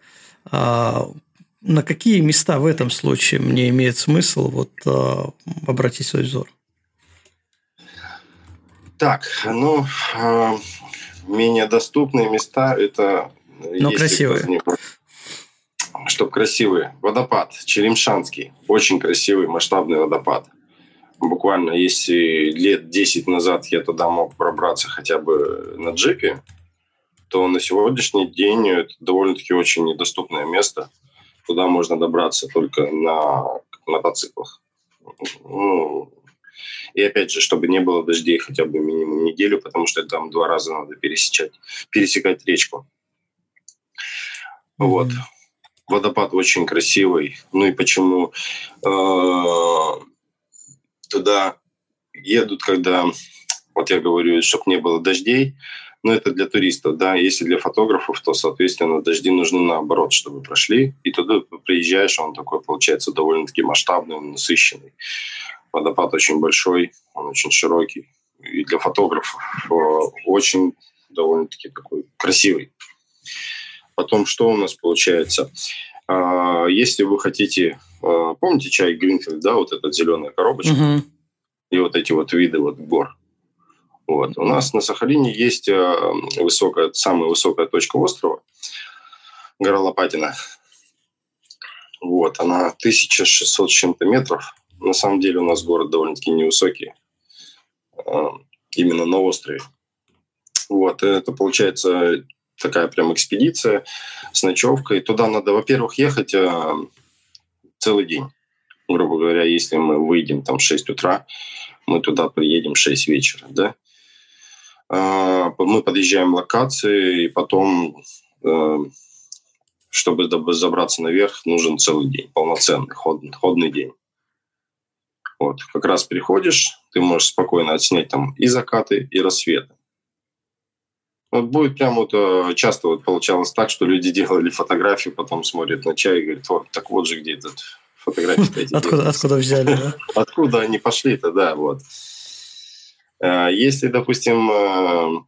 на какие места в этом случае мне имеет смысл вот, э, обратить свой взор? Так, ну, э, менее доступные места – это… Но красивые. чтобы красивый водопад Черемшанский. Очень красивый, масштабный водопад. Буквально, если лет 10 назад я туда мог пробраться хотя бы на джипе, то на сегодняшний день это довольно-таки очень недоступное место. Туда можно добраться только на мотоциклах. Ну, и опять же, чтобы не было дождей хотя бы минимум неделю, потому что там два раза надо пересечать, пересекать речку. Вот. Водопад очень красивый. Ну и почему э, туда едут, когда, вот я говорю, чтобы не было дождей, но это для туристов, да. Если для фотографов, то, соответственно, дожди нужны наоборот, чтобы прошли. И туда приезжаешь, он такой, получается, довольно-таки масштабный, насыщенный. Водопад очень большой, он очень широкий. И для фотографов э, очень довольно-таки такой красивый. Потом что у нас получается? А, если вы хотите... Э, помните чай Гринфилд, да, вот эта зеленая коробочка? Угу. И вот эти вот виды вот гор. Вот. У нас на Сахалине есть э, высокая, самая высокая точка острова, гора Лопатина. Вот, она 1600 с чем-то метров. На самом деле у нас город довольно-таки невысокий, э, именно на острове. Вот, это получается такая прям экспедиция с ночевкой. Туда надо, во-первых, ехать э, целый день. Грубо говоря, если мы выйдем там в 6 утра, мы туда приедем в 6 вечера, да. А, мы подъезжаем к локации, и потом, э, чтобы забраться наверх, нужен целый день, полноценный, ходный, ходный день. Вот, как раз приходишь, ты можешь спокойно отснять там и закаты, и рассветы. Вот будет прям вот э, часто вот получалось так, что люди <laughs> делали фотографию, потом смотрят на чай и говорят, вот, так вот же где этот фотографии откуда, откуда взяли, да? <laughs> Откуда они пошли-то, да, вот. Э, если, допустим, э,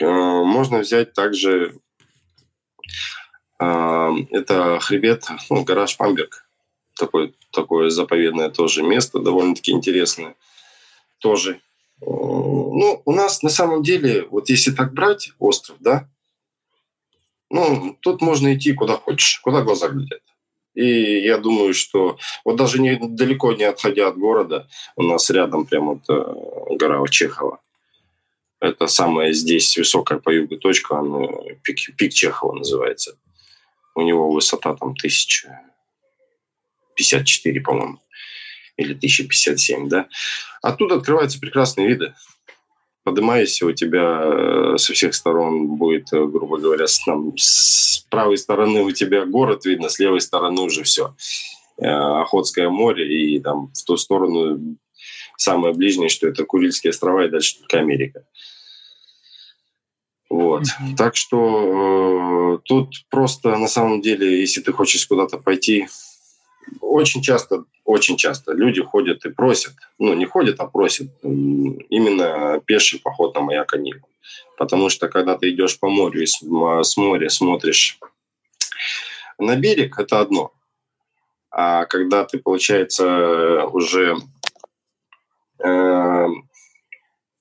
можно взять также это хребет, ну, гора Шпамберг. Такое, такое заповедное тоже место, довольно-таки интересное. Тоже ну, у нас на самом деле, вот если так брать остров, да, ну, тут можно идти куда хочешь, куда глаза глядят. И я думаю, что вот даже не, далеко не отходя от города, у нас рядом прямо вот э, гора Чехова. Это самая здесь высокая по югу точка, она, пик, пик Чехова называется. У него высота там 1054, по-моему или 1057, да. Оттуда открываются прекрасные виды. Поднимаясь, у тебя э, со всех сторон будет, э, грубо говоря, с, там, с правой стороны у тебя город видно, с левой стороны уже все. Э, Охотское море, и там в ту сторону самое ближнее, что это Курильские острова и дальше только Америка. Вот. Mm-hmm. Так что э, тут просто на самом деле, если ты хочешь куда-то пойти, очень часто, очень часто люди ходят и просят, ну, не ходят, а просят именно пеший поход на маяк Анива. Потому что когда ты идешь по морю и с, с моря смотришь на берег, это одно. А когда ты, получается, уже э,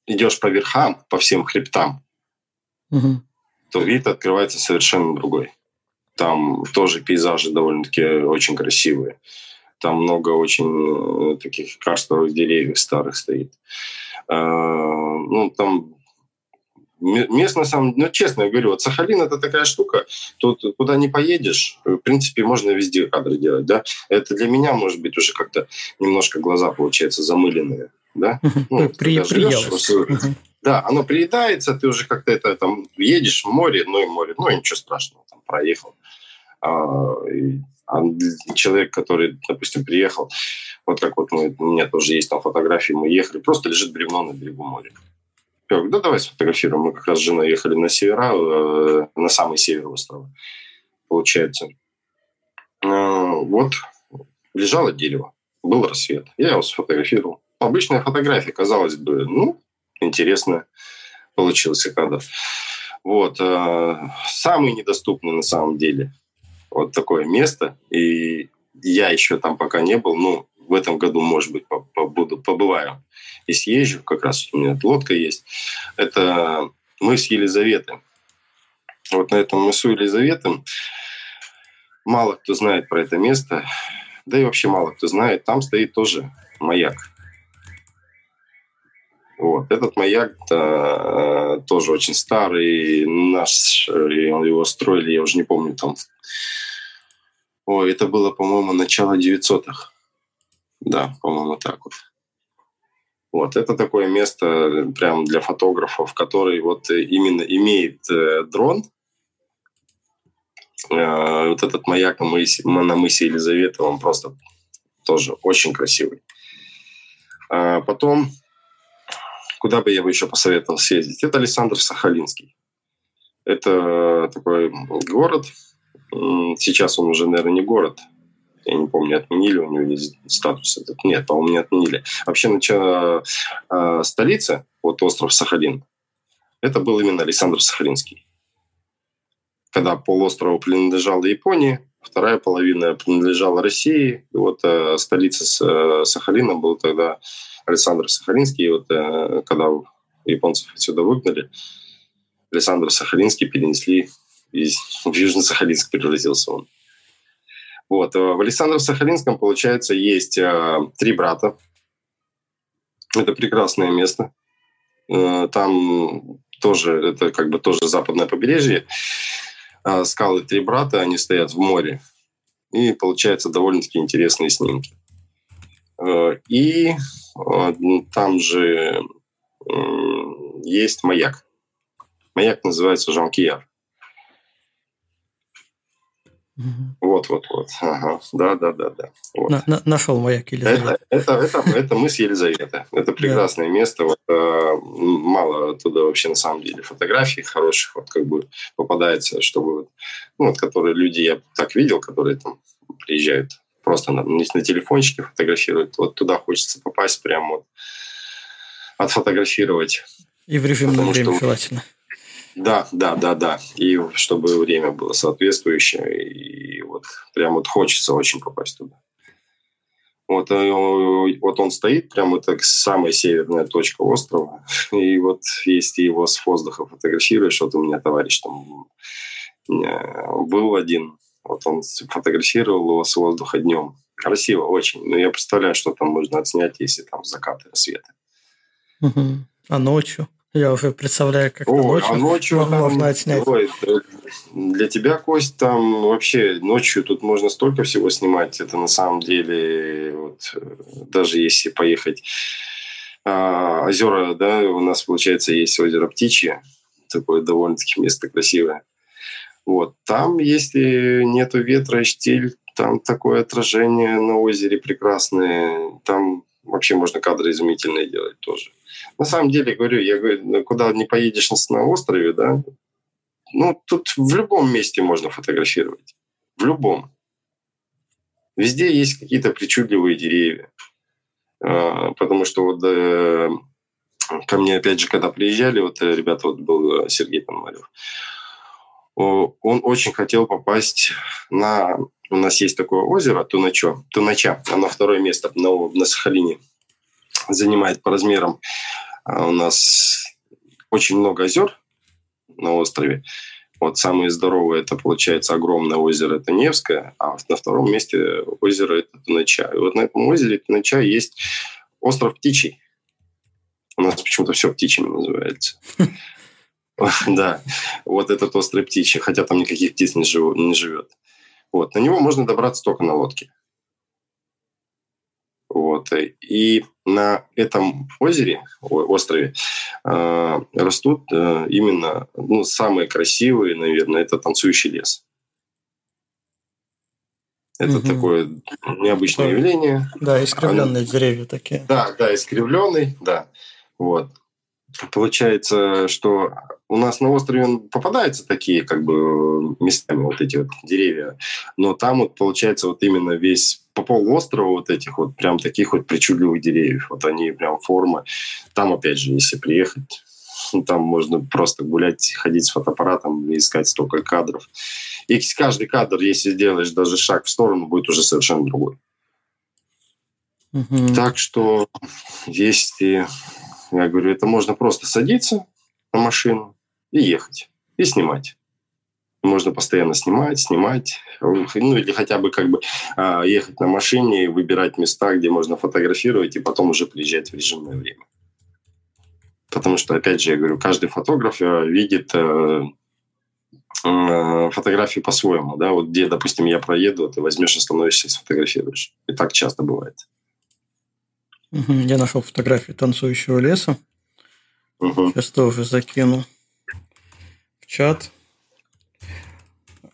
идешь по верхам, по всем хребтам, угу. то вид открывается совершенно другой. Там тоже пейзажи довольно-таки очень красивые. Там много очень э, таких карстовых деревьев старых стоит. А, ну, там мест на самом ну, честно я говорю, вот Сахалин это такая штука, тут куда не поедешь, в принципе, можно везде кадры делать, да. Это для меня, может быть, уже как-то немножко глаза, получается, замыленные, да. Ну, При, живешь, да, оно приедается, ты уже как-то это там едешь в море, ну и море, ну и ничего страшного, там проехал. А, а человек, который, допустим, приехал, вот как вот мы, у меня тоже есть там фотографии, мы ехали, просто лежит бревно на берегу моря. Я говорю, да давай сфотографируем. Мы как раз с женой ехали на севера, э, на самый север острова, получается. Э, вот лежало дерево, был рассвет. Я его сфотографировал. Обычная фотография, казалось бы, ну, интересная получился кадр. Вот. Э, самый недоступный на самом деле вот такое место. И я еще там пока не был, но в этом году, может быть, побуду, побываю и съезжу. Как раз у меня лодка есть. Это мыс Елизаветы. Вот на этом мысу Елизаветы мало кто знает про это место, да и вообще мало кто знает, там стоит тоже маяк. Вот. Этот маяк да, э, тоже очень старый, наш, его строили, я уже не помню, там... Ой, это было, по-моему, начало 900-х. Да, по-моему, так вот. Вот, это такое место прям для фотографов, который вот именно имеет э, дрон. Э, вот этот маяк на мысе, на мысе Елизавета, он просто тоже очень красивый. А потом, куда бы я бы еще посоветовал съездить? Это Александр Сахалинский. Это такой город. Сейчас он уже, наверное, не город, я не помню, отменили у него статус этот. Нет, по-моему, не отменили. Вообще, начало э, столица, вот остров Сахалин, это был именно Александр Сахалинский. Когда полуостров принадлежал Японии, вторая половина принадлежала России. И вот э, столица э, Сахалина был тогда Александр Сахалинский. И вот э, когда японцев отсюда выгнали, Александр Сахалинский перенесли из, <laughs> в Южно-Сахалинск превратился он. Вот. Э, в Александро-Сахалинском, получается, есть э, три брата. Это прекрасное место. Там тоже, это как бы тоже западное побережье. Скалы три брата, они стоят в море. И получается довольно-таки интересные снимки. Э, и э, там же есть маяк. Маяк называется Жанкияр. Вот, вот, вот. Ага. Да, да, да, да. Вот. На, на, нашел маяк Елизавета. Это, это, это, это мыс Елизавета. Это прекрасное да. место. Вот, э, мало оттуда вообще на самом деле фотографий хороших вот как бы попадается, чтобы ну, вот, которые люди я так видел, которые там приезжают просто на, на телефончике фотографируют. Вот туда хочется попасть прямо вот отфотографировать. И в режимное время что... желательно. Да, да, да, да. И чтобы время было соответствующее. И вот прям вот хочется очень попасть туда. Вот, э, вот он стоит, прям это самая северная точка острова. И вот если его с воздуха фотографируешь, вот у меня товарищ там был один, вот он фотографировал его с воздуха днем. Красиво очень. Но я представляю, что там можно отснять, если там закаты, рассветы. Угу. А ночью? Я уже представляю, как Ой, ночью, а ночью можно там, отснять. Ой, для тебя, Кость, там вообще ночью тут можно столько всего снимать. Это на самом деле, вот, даже если поехать а, озера, да, у нас, получается, есть озеро Птичье, такое довольно-таки место красивое. Вот. Там, если нету ветра и штиль, там такое отражение на озере прекрасное. Там вообще можно кадры изумительные делать тоже. На самом деле, говорю, я говорю, ну, куда не поедешь на острове, да, ну, тут в любом месте можно фотографировать. В любом. Везде есть какие-то причудливые деревья. А, потому что вот э, ко мне, опять же, когда приезжали, вот э, ребята, вот был Сергей Пономарев, он очень хотел попасть на... У нас есть такое озеро, Туначо, Тунача, оно второе место на, на Сахалине занимает по размерам. А у нас очень много озер на острове. Вот самые здоровые это получается огромное озеро, это Невское, а на втором месте озеро это Тунача. И вот на этом озере Тунача есть остров Птичий. У нас почему-то все птичьими называется. <laughs> Да, вот этот остров Птичий, хотя там никаких птиц не живет. Вот, на него можно добраться только на лодке. Вот. И на этом озере, острове, э, растут э, именно ну, самые красивые, наверное, это танцующий лес. Это угу. такое необычное такое, явление. Да, искривленные Они, деревья такие. Да, да, искривленный, да. Вот. Получается, что у нас на острове попадаются такие как бы местами вот эти вот деревья, но там вот получается вот именно весь по полуострова вот этих вот прям таких вот причудливых деревьев. Вот они прям формы. Там опять же, если приехать, <laughs> там можно просто гулять, ходить с фотоаппаратом и искать столько кадров. И каждый кадр, если сделаешь даже шаг в сторону, будет уже совершенно другой. Угу. Так что, если, я говорю, это можно просто садиться на машину, и ехать, и снимать. Можно постоянно снимать, снимать, ну или хотя бы как бы а, ехать на машине, выбирать места, где можно фотографировать, и потом уже приезжать в режимное время. Потому что, опять же, я говорю, каждый фотограф э, видит э, э, фотографии по-своему, да, вот где, допустим, я проеду, ты возьмешь, остановишься и сфотографируешь. И так часто бывает. Я нашел фотографию танцующего леса. Угу. Сейчас тоже закину чат.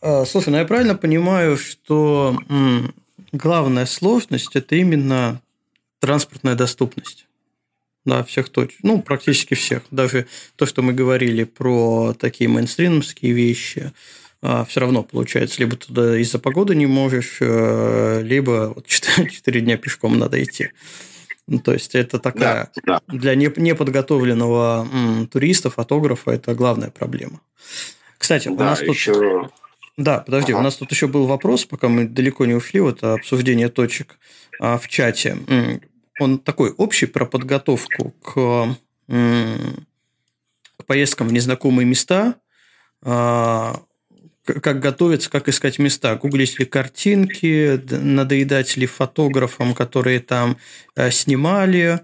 А, слушай, ну я правильно понимаю, что главная сложность это именно транспортная доступность. Да, всех точек. Ну, практически всех. Даже то, что мы говорили про такие мейнстримские вещи, а, все равно получается, либо туда из-за погоды не можешь, э, либо вот <laughs> 4, 4 дня пешком надо идти. Ну, то есть это такая да, да. для неподготовленного м, туриста, фотографа это главная проблема. Кстати, да, у нас еще... тут да, подожди, ага. у нас тут еще был вопрос, пока мы далеко не ушли, вот обсуждение точек а, в чате. Он такой общий про подготовку к, к поездкам в незнакомые места, а, как готовиться, как искать места, гуглить ли картинки, надоедать ли фотографам, которые там а, снимали.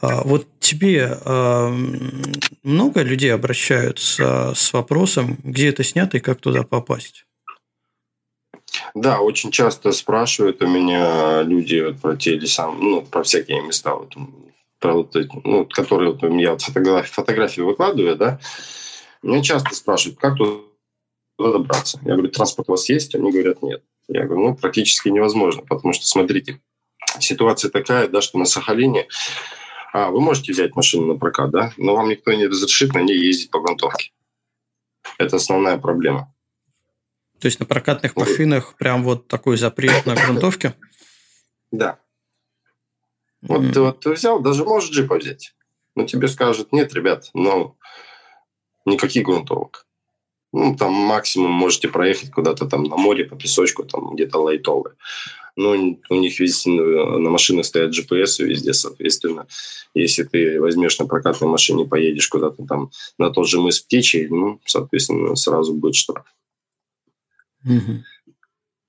А, вот тебе много людей обращаются с вопросом, где это снято и как туда попасть? Да, очень часто спрашивают у меня люди вот про те леса, ну, про всякие места, вот, про вот эти, ну, которые вот, я вот фотографии, фотографии выкладываю, да, меня часто спрашивают, как туда добраться. Я говорю, транспорт у вас есть? Они говорят, нет. Я говорю, ну, практически невозможно, потому что, смотрите, ситуация такая, да, что на Сахалине а, вы можете взять машину на прокат, да, но вам никто не разрешит на ней ездить по грунтовке. Это основная проблема. То есть на прокатных машинах прям вот такой запрет на грунтовке? Да. Вот mm. ты вот ты взял, даже можешь джипа взять. Но тебе скажут, нет, ребят, но никаких грунтовок. Ну, там максимум можете проехать куда-то там на море, по песочку, там где-то лайтовое ну, у них везде на машинах стоят GPS везде, соответственно. Если ты возьмешь на прокатной машине, поедешь куда-то там на тот же мыс Птичий, ну, соответственно, сразу будет штраф. Угу.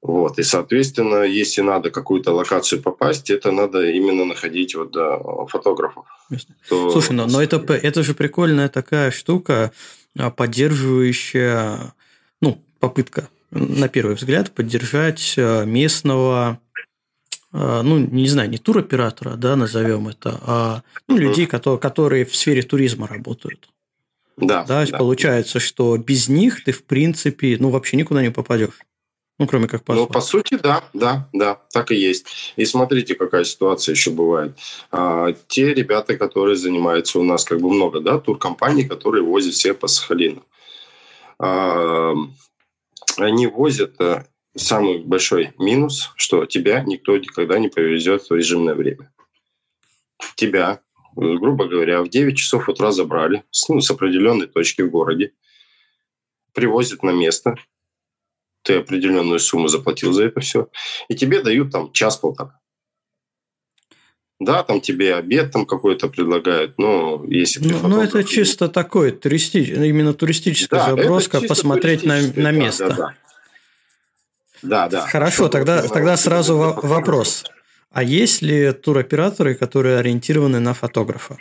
Вот, и, соответственно, если надо какую-то локацию попасть, это надо именно находить вот да, фотографов. То... Слушай, но, но это, это же прикольная такая штука, поддерживающая, ну, попытка на первый взгляд, поддержать э, местного, э, ну, не знаю, не туроператора, да, назовем это, а ну, людей, которые, которые в сфере туризма работают. Да, да, да. Получается, что без них ты, в принципе, ну, вообще никуда не попадешь. Ну, кроме как паспорт. Ну, по сути, да, да, да, так и есть. И смотрите, какая ситуация еще бывает. А, те ребята, которые занимаются у нас как бы много, да, туркомпаний, которые возят все по Сахалину. А, они возят э, самый большой минус, что тебя никто никогда не повезет в режимное время. Тебя, грубо говоря, в 9 часов утра забрали ну, с определенной точки в городе, привозят на место, ты определенную сумму заплатил за это все, и тебе дают там час-полтора. Да, там тебе обед там какой-то предлагают, но если Ну, ну это чисто такой туристи... именно туристическая да, заброска, посмотреть на, на место. Да, да, да. да, да. Хорошо, тогда, тогда сразу вопрос. А есть ли туроператоры, которые ориентированы на фотографа?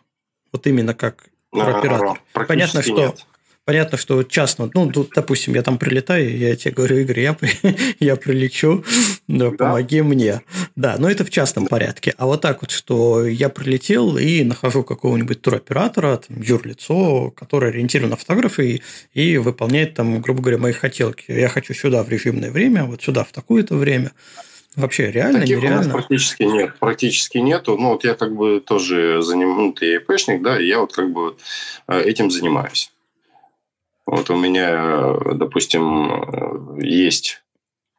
Вот именно как туроператор. А, Понятно, что нет. Понятно, что частно, ну, тут, допустим, я там прилетаю, я тебе говорю, Игорь, я, <laughs> я прилечу, да, да. помоги мне. Да, но это в частном порядке. А вот так вот, что я прилетел и нахожу какого-нибудь туроператора, там, юрлицо, которое ориентировано на фотографы и, и выполняет там, грубо говоря, мои хотелки. Я хочу сюда в режимное время, вот сюда в такое-то время. Вообще реально, Таких нереально? у нас практически нет, практически нету. Ну, вот я как бы тоже занимаюсь, ну, ты ИПшник, да, и я вот как бы э, этим занимаюсь. Вот у меня, допустим, есть,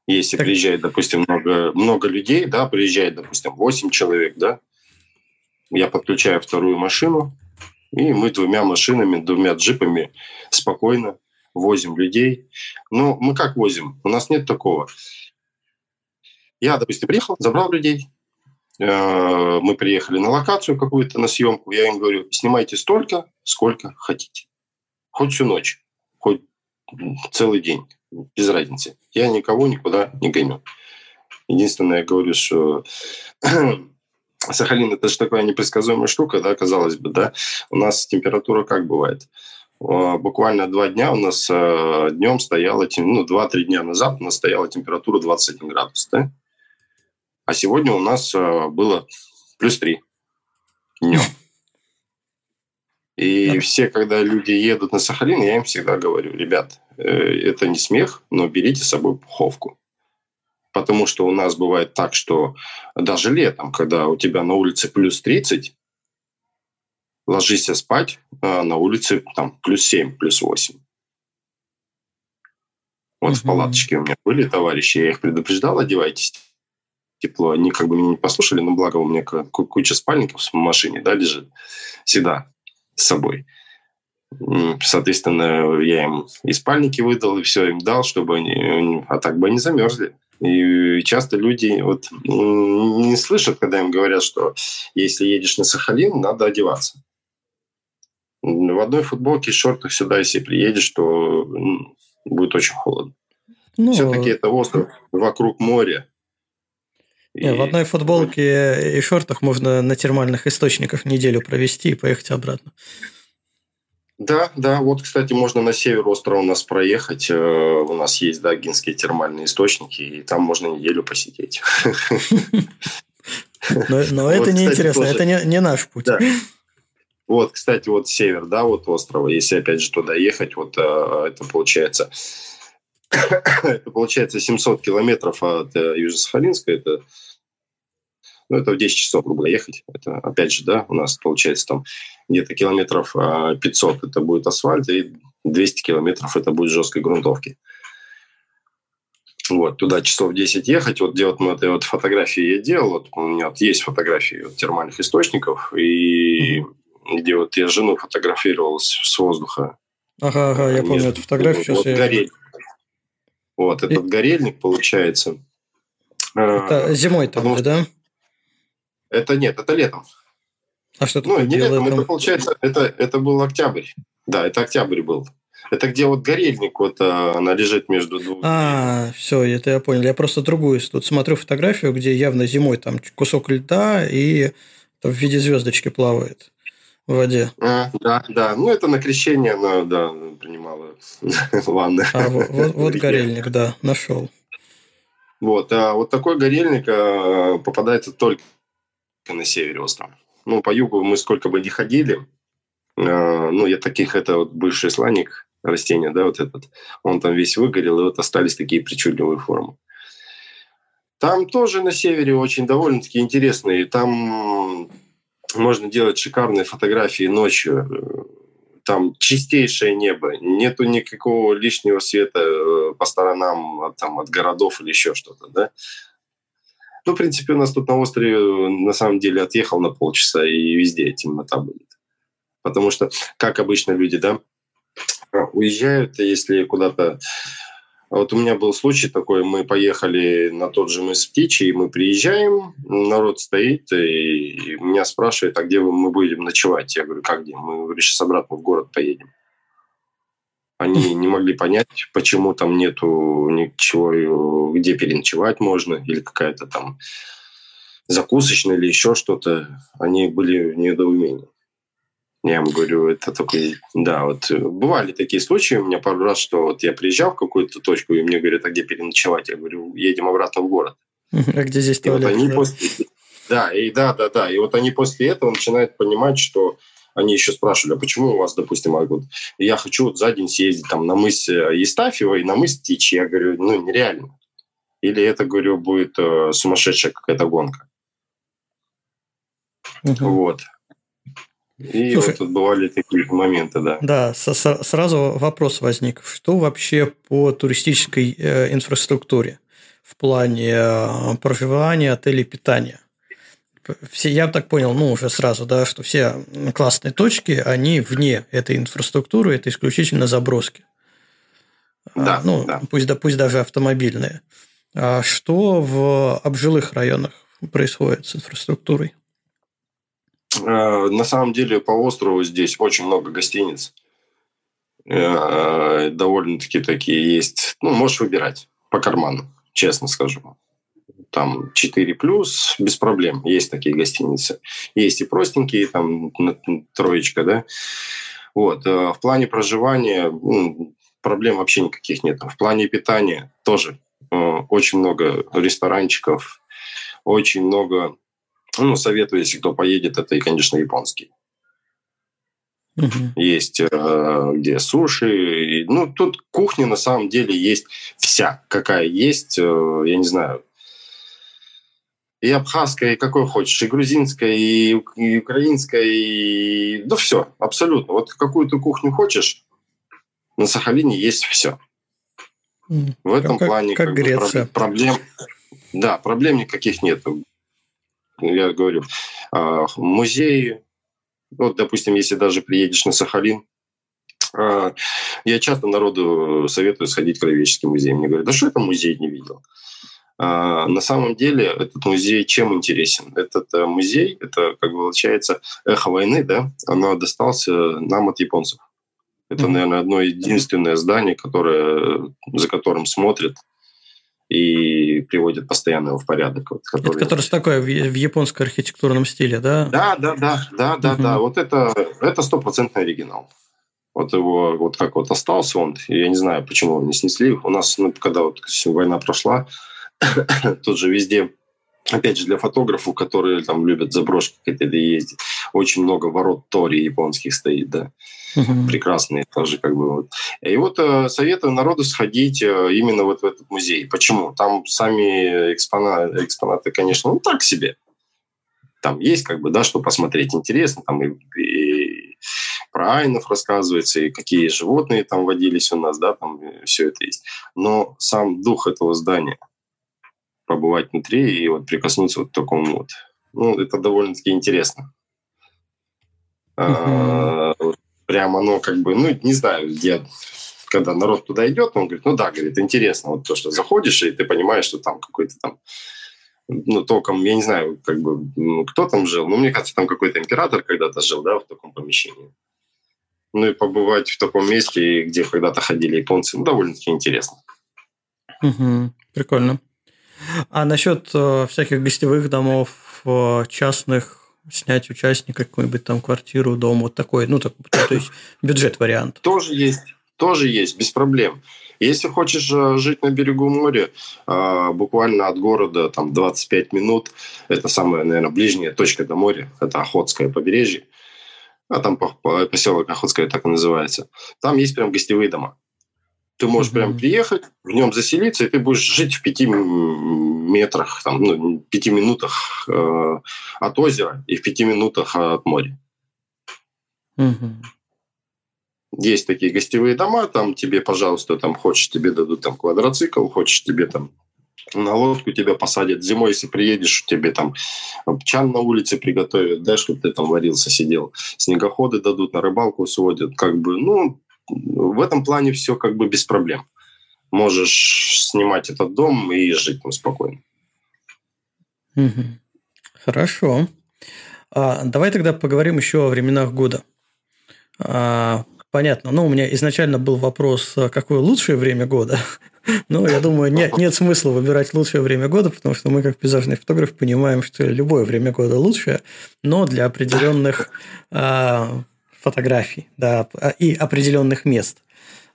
если так... приезжает, допустим, много, много людей, да, приезжает, допустим, 8 человек, да, я подключаю вторую машину, и мы двумя машинами, двумя джипами спокойно возим людей. Но мы как возим? У нас нет такого. Я, допустим, приехал, забрал людей, э, мы приехали на локацию какую-то, на съемку, я им говорю, снимайте столько, сколько хотите. Хоть всю ночь целый день. без разницы. Я никого никуда не гоню. Единственное, я говорю, что <clears throat> Сахалин это же такая непредсказуемая штука, да, казалось бы, да. У нас температура как бывает? Буквально два дня у нас э, днем стояла, ну, два-три дня назад у нас стояла температура 21 градус, да? А сегодня у нас э, было плюс 3 днем. И да. все, когда люди едут на Сахалин, я им всегда говорю, ребят, э, это не смех, но берите с собой пуховку. Потому что у нас бывает так, что даже летом, когда у тебя на улице плюс 30, ложись спать, а на улице там плюс 7, плюс 8. Вот угу. в палаточке у меня были товарищи, я их предупреждал, одевайтесь тепло. Они как бы меня не послушали, но благо у меня куча спальников в машине, да, лежит всегда с собой. Соответственно, я им и спальники выдал, и все им дал, чтобы они... А так бы они замерзли. И часто люди вот не слышат, когда им говорят, что если едешь на Сахалин, надо одеваться. В одной футболке, шортах сюда, если приедешь, то будет очень холодно. Ну, Все-таки это остров вокруг моря. И... В одной футболке и шортах можно на термальных источниках неделю провести и поехать обратно. Да, да. Вот, кстати, можно на север острова у нас проехать. Э, у нас есть, да, гинские термальные источники, и там можно неделю посидеть. <laughs> Но, это не интересно, это не, наш путь. Вот, кстати, вот север, да, вот острова, если опять же туда ехать, вот э, это получается, <coughs> это получается 700 километров от э, Южно-Сахалинска, это ну, это в 10 часов, грубо говоря, ехать. Это, опять же, да, у нас получается там где-то километров 500 а, это будет асфальт, и 200 километров это будет жесткой грунтовки. Вот, туда часов 10 ехать, вот делать вот этой вот фотографии я делал, вот у меня вот есть фотографии вот, термальных источников, и где вот я жену фотографировал с, с воздуха. Ага, ага, я помню эту фотографию. Вот, вот, я... горель. вот этот и... горельник получается. Это зимой там, да? Это нет, это летом. А что Ну, не летом, летом, это получается, это, это был октябрь. Да, это октябрь был. Это где вот горельник, вот а, она лежит между двух. А, все, это я понял. Я просто другую тут смотрю фотографию, где явно зимой там кусок льда и в виде звездочки плавает в воде. А, да, да. Ну, это на крещение она, да, принимала <laughs> ванны. А, вот, вот, вот горельник, да, нашел. Вот, а вот такой горельник а, попадается только на севере острова. Ну, по югу мы сколько бы ни ходили, э, ну, я таких, это вот бывший сланник растения, да, вот этот, он там весь выгорел, и вот остались такие причудливые формы. Там тоже на севере очень довольно-таки интересные. Там можно делать шикарные фотографии ночью. Там чистейшее небо. Нету никакого лишнего света э, по сторонам там, от городов или еще что-то. Да? Ну, в принципе, у нас тут на острове на самом деле отъехал на полчаса, и везде темнота будет. Потому что, как обычно люди, да, уезжают, если куда-то... Вот у меня был случай такой, мы поехали на тот же мыс Птичий, мы приезжаем, народ стоит, и меня спрашивает, а где мы будем ночевать? Я говорю, как где? Мы, говорю, сейчас обратно в город поедем. Они не могли понять, почему там нету ничего, где переночевать можно, или какая-то там закусочная или еще что-то. Они были в недоумении. Я им говорю, это только... Да, вот бывали такие случаи у меня пару раз, что вот я приезжал в какую-то точку, и мне говорят, а где переночевать? Я говорю, едем обратно в город. А где здесь туалет? вот они да? После... Да, и да, да, да. И вот они после этого начинают понимать, что они еще спрашивали, а почему у вас, допустим, вот, я хочу вот за день съездить там на мыс Естафьева и на мыс Тичи. Я говорю, ну, нереально. Или это, говорю, будет э, сумасшедшая какая-то гонка. Угу. Вот. И Слушай, вот тут бывали такие моменты, да. Да, сразу вопрос возник. Что вообще по туристической э, инфраструктуре в плане э, проживания, отелей, питания? Все, я так понял, ну, уже сразу, да, что все классные точки, они вне этой инфраструктуры, это исключительно заброски. А, да, ну, да. Пусть, да, пусть даже автомобильные. А что в обжилых районах происходит с инфраструктурой? А, на самом деле по острову здесь очень много гостиниц. Э, довольно-таки такие есть. Ну, можешь выбирать по карману, честно скажу. Там 4 плюс, без проблем. Есть такие гостиницы. Есть и простенькие, там троечка, да. Вот. Э, в плане проживания ну, проблем вообще никаких нет. В плане питания тоже э, очень много ресторанчиков, очень много, ну, советую, если кто поедет, это и, конечно, японский. Угу. Есть э, где суши. Ну, тут кухня на самом деле есть вся, какая есть. Я не знаю, и абхазская, и какой хочешь, и грузинская, и, и украинская, и... Да все, абсолютно. Вот какую ты кухню хочешь, на Сахалине есть все. В этом как, плане как, как Греция. Бы, проблем... Да, проблем никаких нет. Я говорю, а, музеи, вот, допустим, если даже приедешь на Сахалин, а, я часто народу советую сходить в Краеведческий музей. Мне говорят, да что это музей не видел? А, на самом деле этот музей чем интересен? Этот э, музей, это, как бы получается, эхо войны, да, оно достался нам от японцев. Это, mm-hmm. наверное, одно единственное здание, которое, за которым смотрят и приводят постоянно его в порядок. Вот, который... Это которое такое в, в японском архитектурном стиле, да? Да, да, да, да, да, угу. да. Вот это это стопроцентный оригинал. Вот его вот как вот остался он, я не знаю, почему его не снесли. У нас, ну, когда вот война прошла, <coughs> тут же везде опять же, для фотографов, которые там любят заброшки какие-то ездить, очень много ворот Тори японских стоит, да. Угу. Прекрасные тоже как бы вот. И вот э, советую народу сходить э, именно вот в этот музей. Почему? Там сами экспонаты, экспонаты конечно, ну так себе. Там есть как бы, да, что посмотреть интересно, там и, и про айнов рассказывается, и какие животные там водились у нас, да, там все это есть. Но сам дух этого здания, побывать внутри и вот прикоснуться вот к такому вот, ну, это довольно-таки интересно. Uh-huh. А, прям оно как бы, ну, не знаю, где когда народ туда идет, он говорит, ну да, говорит, интересно, вот то, что заходишь, и ты понимаешь, что там какой-то там, ну, током, я не знаю, как бы, ну, кто там жил, ну, мне кажется, там какой-то император когда-то жил, да, в таком помещении. Ну, и побывать в таком месте, где когда-то ходили японцы, ну, довольно-таки интересно. Угу, прикольно. А насчет э, всяких гостевых домов, э, частных, снять участника какую-нибудь там квартиру, дом, вот такой, ну, так, то есть <coughs> бюджет вариант. Тоже есть, тоже есть, без проблем. Если хочешь э, жить на берегу моря, буквально от города там 25 минут, это самая, наверное, ближняя точка до моря, это Охотское побережье, а там поселок Охотское так и называется. Там есть прям гостевые дома. Ты можешь mm-hmm. прям приехать, в нем заселиться, и ты будешь жить в пяти метрах, там, ну, пяти минутах э, от озера и в пяти минутах от моря. Mm-hmm. Есть такие гостевые дома, там тебе, пожалуйста, там хочешь, тебе дадут там квадроцикл, хочешь, тебе там на лодку тебя посадят. Зимой, если приедешь, тебе там чан на улице приготовят, да, чтобы ты там варился, сидел. Снегоходы дадут, на рыбалку сводят. Как бы, ну, в этом плане все как бы без проблем. Можешь снимать этот дом и жить там спокойно. Хорошо. А, давай тогда поговорим еще о временах года. А, понятно. Ну, у меня изначально был вопрос, а какое лучшее время года. <laughs> Ну, я думаю, нет, нет смысла выбирать лучшее время года, потому что мы, как пейзажный фотограф, понимаем, что любое время года лучшее, но для определенных а, фотографий да, и определенных мест.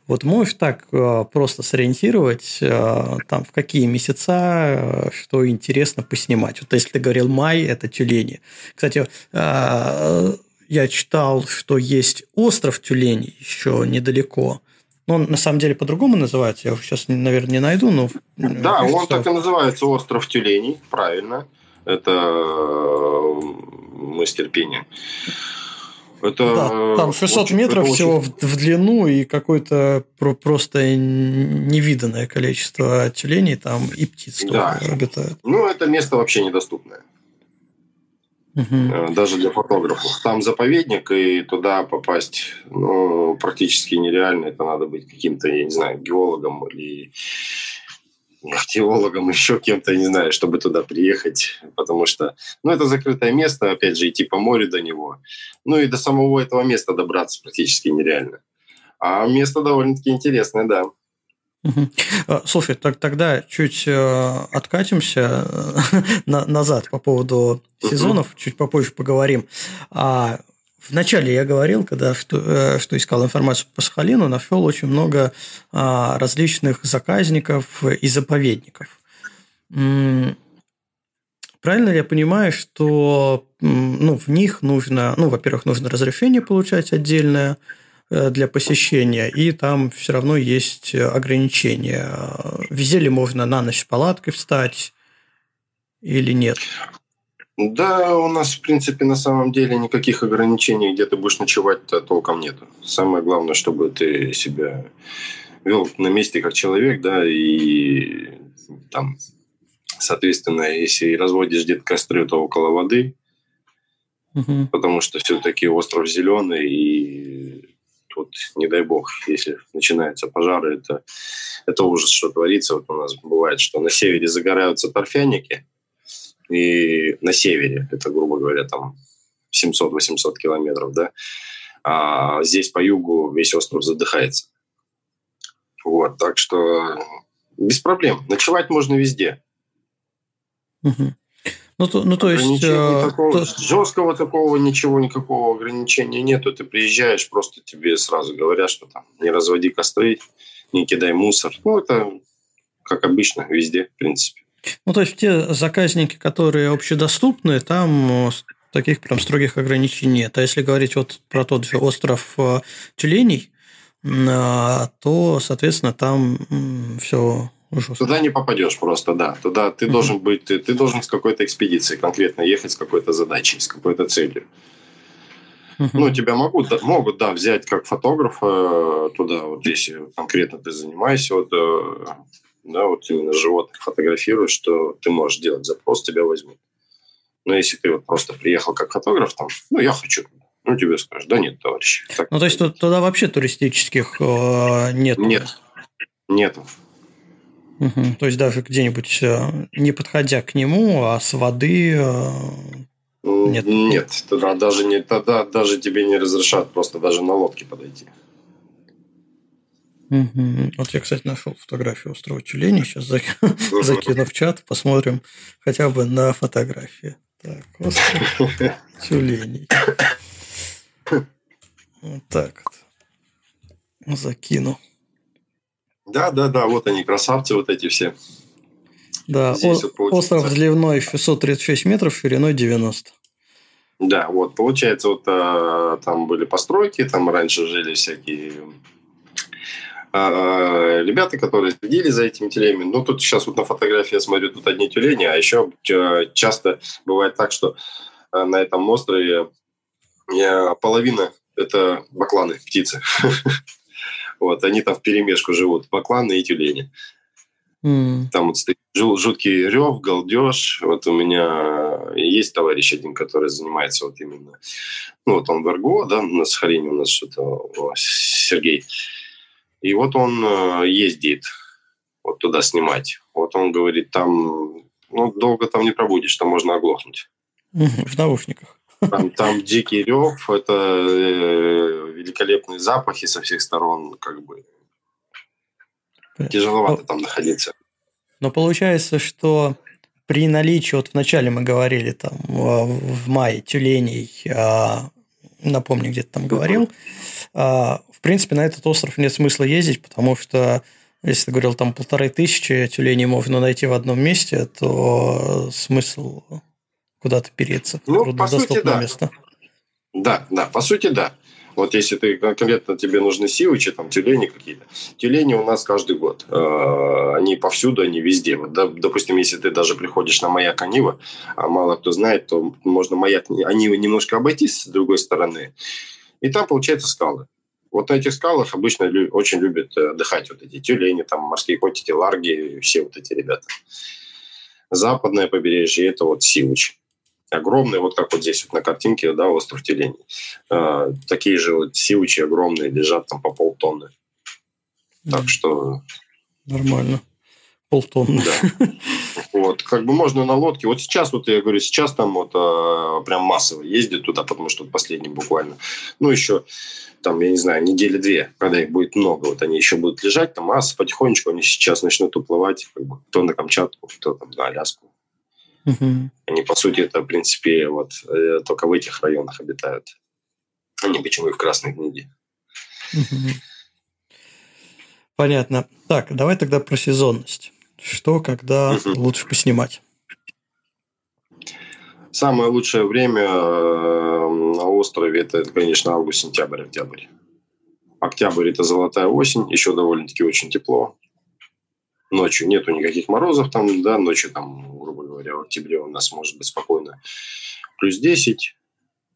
Вот можешь так э, просто сориентировать, э, там, в какие месяца, э, что интересно поснимать. Вот если ты говорил май, это тюлени. Кстати, я читал, что есть остров тюленей еще недалеко. Но он на самом деле по-другому называется. Я сейчас, наверное, не найду, но... Да, кажется, он так и называется остров тюленей, правильно. Это мастер пения. Это, да, там 600 очень, метров это всего очень... в, длину и какое-то просто невиданное количество тюленей там и птиц да. обитают. Ну, это место вообще недоступное. Угу. Даже для фотографов. Там заповедник, и туда попасть ну, практически нереально. Это надо быть каким-то, я не знаю, геологом или археологом, <laughs> еще кем-то, не знаю, чтобы туда приехать, потому что, ну, это закрытое место, опять же, идти по морю до него, ну, и до самого этого места добраться практически нереально. А место довольно-таки интересное, да. Слушай, так, тогда чуть э, откатимся э, <laughs> на, назад по поводу сезонов, чуть попозже поговорим. А Вначале я говорил, когда что, э, что искал информацию по Сахалину, нашел очень много а, различных заказников и заповедников. Правильно ли я понимаю, что ну, в них нужно, ну, во-первых, нужно разрешение получать отдельное э, для посещения, и там все равно есть ограничения. Везде ли можно на ночь палаткой встать или нет? Да, у нас, в принципе, на самом деле никаких ограничений, где ты будешь ночевать, толком нету. Самое главное, чтобы ты себя вел на месте как человек, да, и там Соответственно, если разводишь где-то костры, то около воды, угу. потому что все-таки остров зеленый, и тут, не дай бог, если начинаются пожары, это, это ужас, что творится. Вот у нас бывает, что на севере загораются торфяники, и на севере, это, грубо говоря, там 700-800 километров, да, а здесь по югу весь остров задыхается. Вот, так что без проблем. Ночевать можно везде. Угу. Ну, то, ну, то есть... Э, такого, то... Жесткого такого ничего, никакого ограничения нету. Ты приезжаешь, просто тебе сразу говорят, что там не разводи костры, не кидай мусор. Ну, это как обычно везде, в принципе. Ну, то есть те заказники, которые общедоступны, там таких прям строгих ограничений нет. А если говорить вот про тот же остров э, Тюленей, э, то, соответственно, там все Жестко. Туда не попадешь просто, да. Туда ты угу. должен быть, ты, ты должен с какой-то экспедицией конкретно ехать с какой-то задачей, с какой-то целью. Угу. Ну, тебя могут, могут, да, взять как фотографа туда, вот если конкретно ты занимаешься, вот, э, да, вот именно животных фотографируешь, что ты можешь делать запрос, тебя возьмут. Но если ты вот просто приехал как фотограф, там, ну, я хочу, ну, тебе скажут, да нет, товарищ. Так, ну, то есть туда вообще туристических э, нет? Нет, нету. Угу. То есть даже где-нибудь э, не подходя к нему, а с воды э, нет. Нет, тогда даже не тогда даже тебе не разрешат просто даже на лодке подойти. Угу. Вот я, кстати, нашел фотографию острова Тюлени. Сейчас <laughs> закину в чат, посмотрим хотя бы на фотографии. Так, остров <laughs> Тюленей. Вот так вот. Закину. Да, да, да, вот они, красавцы вот эти все. Да, о- вот остров длиной 636 метров, шириной 90. Да, вот, получается, вот а, там были постройки, там раньше жили всякие ребята, которые следили за этими телями. Ну, тут сейчас вот на фотографии я смотрю, тут одни тюлени, а еще часто бывает так, что а, на этом острове половина – это бакланы, птицы. <laughs> Вот, они там в перемешку живут, бакланы и тюлени. Mm. Там вот стоит жуткий рев, галдеж. Вот у меня есть товарищ один, который занимается вот именно... Ну, вот он в РГО, да, на Сахалине у нас что-то... Сергей. И вот он э, ездит вот туда снимать. Вот он говорит, там... Ну, долго там не пробудешь, там можно оглохнуть. В наушниках. Там, там дикий рев, это э, великолепные запахи со всех сторон, как бы. Тяжеловато там находиться. Но получается, что при наличии, вот вначале мы говорили там в мае тюленей, а, напомню, где-то там говорил, а, принципе, на этот остров нет смысла ездить, потому что если ты говорил, там полторы тысячи тюленей можно найти в одном месте, то смысл куда-то переться. Ну, по сути, да. место. Да, да, по сути, да. Вот если ты конкретно тебе нужны сивычи, там тюлени какие-то. Тюлени у нас каждый год. Э, они повсюду, они везде. Вот, допустим, если ты даже приходишь на маяк Анива, а мало кто знает, то можно маяк Анива немножко обойти с другой стороны. И там получается скалы. Вот на этих скалах обычно очень любят э, отдыхать вот эти тюлени, там морские котики, ларги, все вот эти ребята. Западное побережье – это вот Сивыч огромные, вот как вот здесь вот на картинке, да, остров Телений. Э, такие же вот сивучи огромные лежат там по полтонны. Так что... Нормально. Полтонны. Да. Вот, как бы можно на лодке. Вот сейчас, вот я говорю, сейчас там вот э, прям массово ездят туда, потому что последний буквально, ну, еще там, я не знаю, недели две, когда их будет много, вот они еще будут лежать, там масса потихонечку, они сейчас начнут уплывать, как бы, кто на Камчатку, кто там на Аляску. Угу. Они, по сути, это, в принципе, вот э, только в этих районах обитают. Они почему и в Красной книге. Понятно. Так, давай тогда про сезонность. Что, когда угу. лучше поснимать? Самое лучшее время э, на острове это, конечно, август, сентябрь, октябрь. Октябрь это золотая осень, еще довольно-таки очень тепло. Ночью нету никаких морозов там, да, ночью там, грубо говоря, в октябре у нас может быть спокойно плюс 10.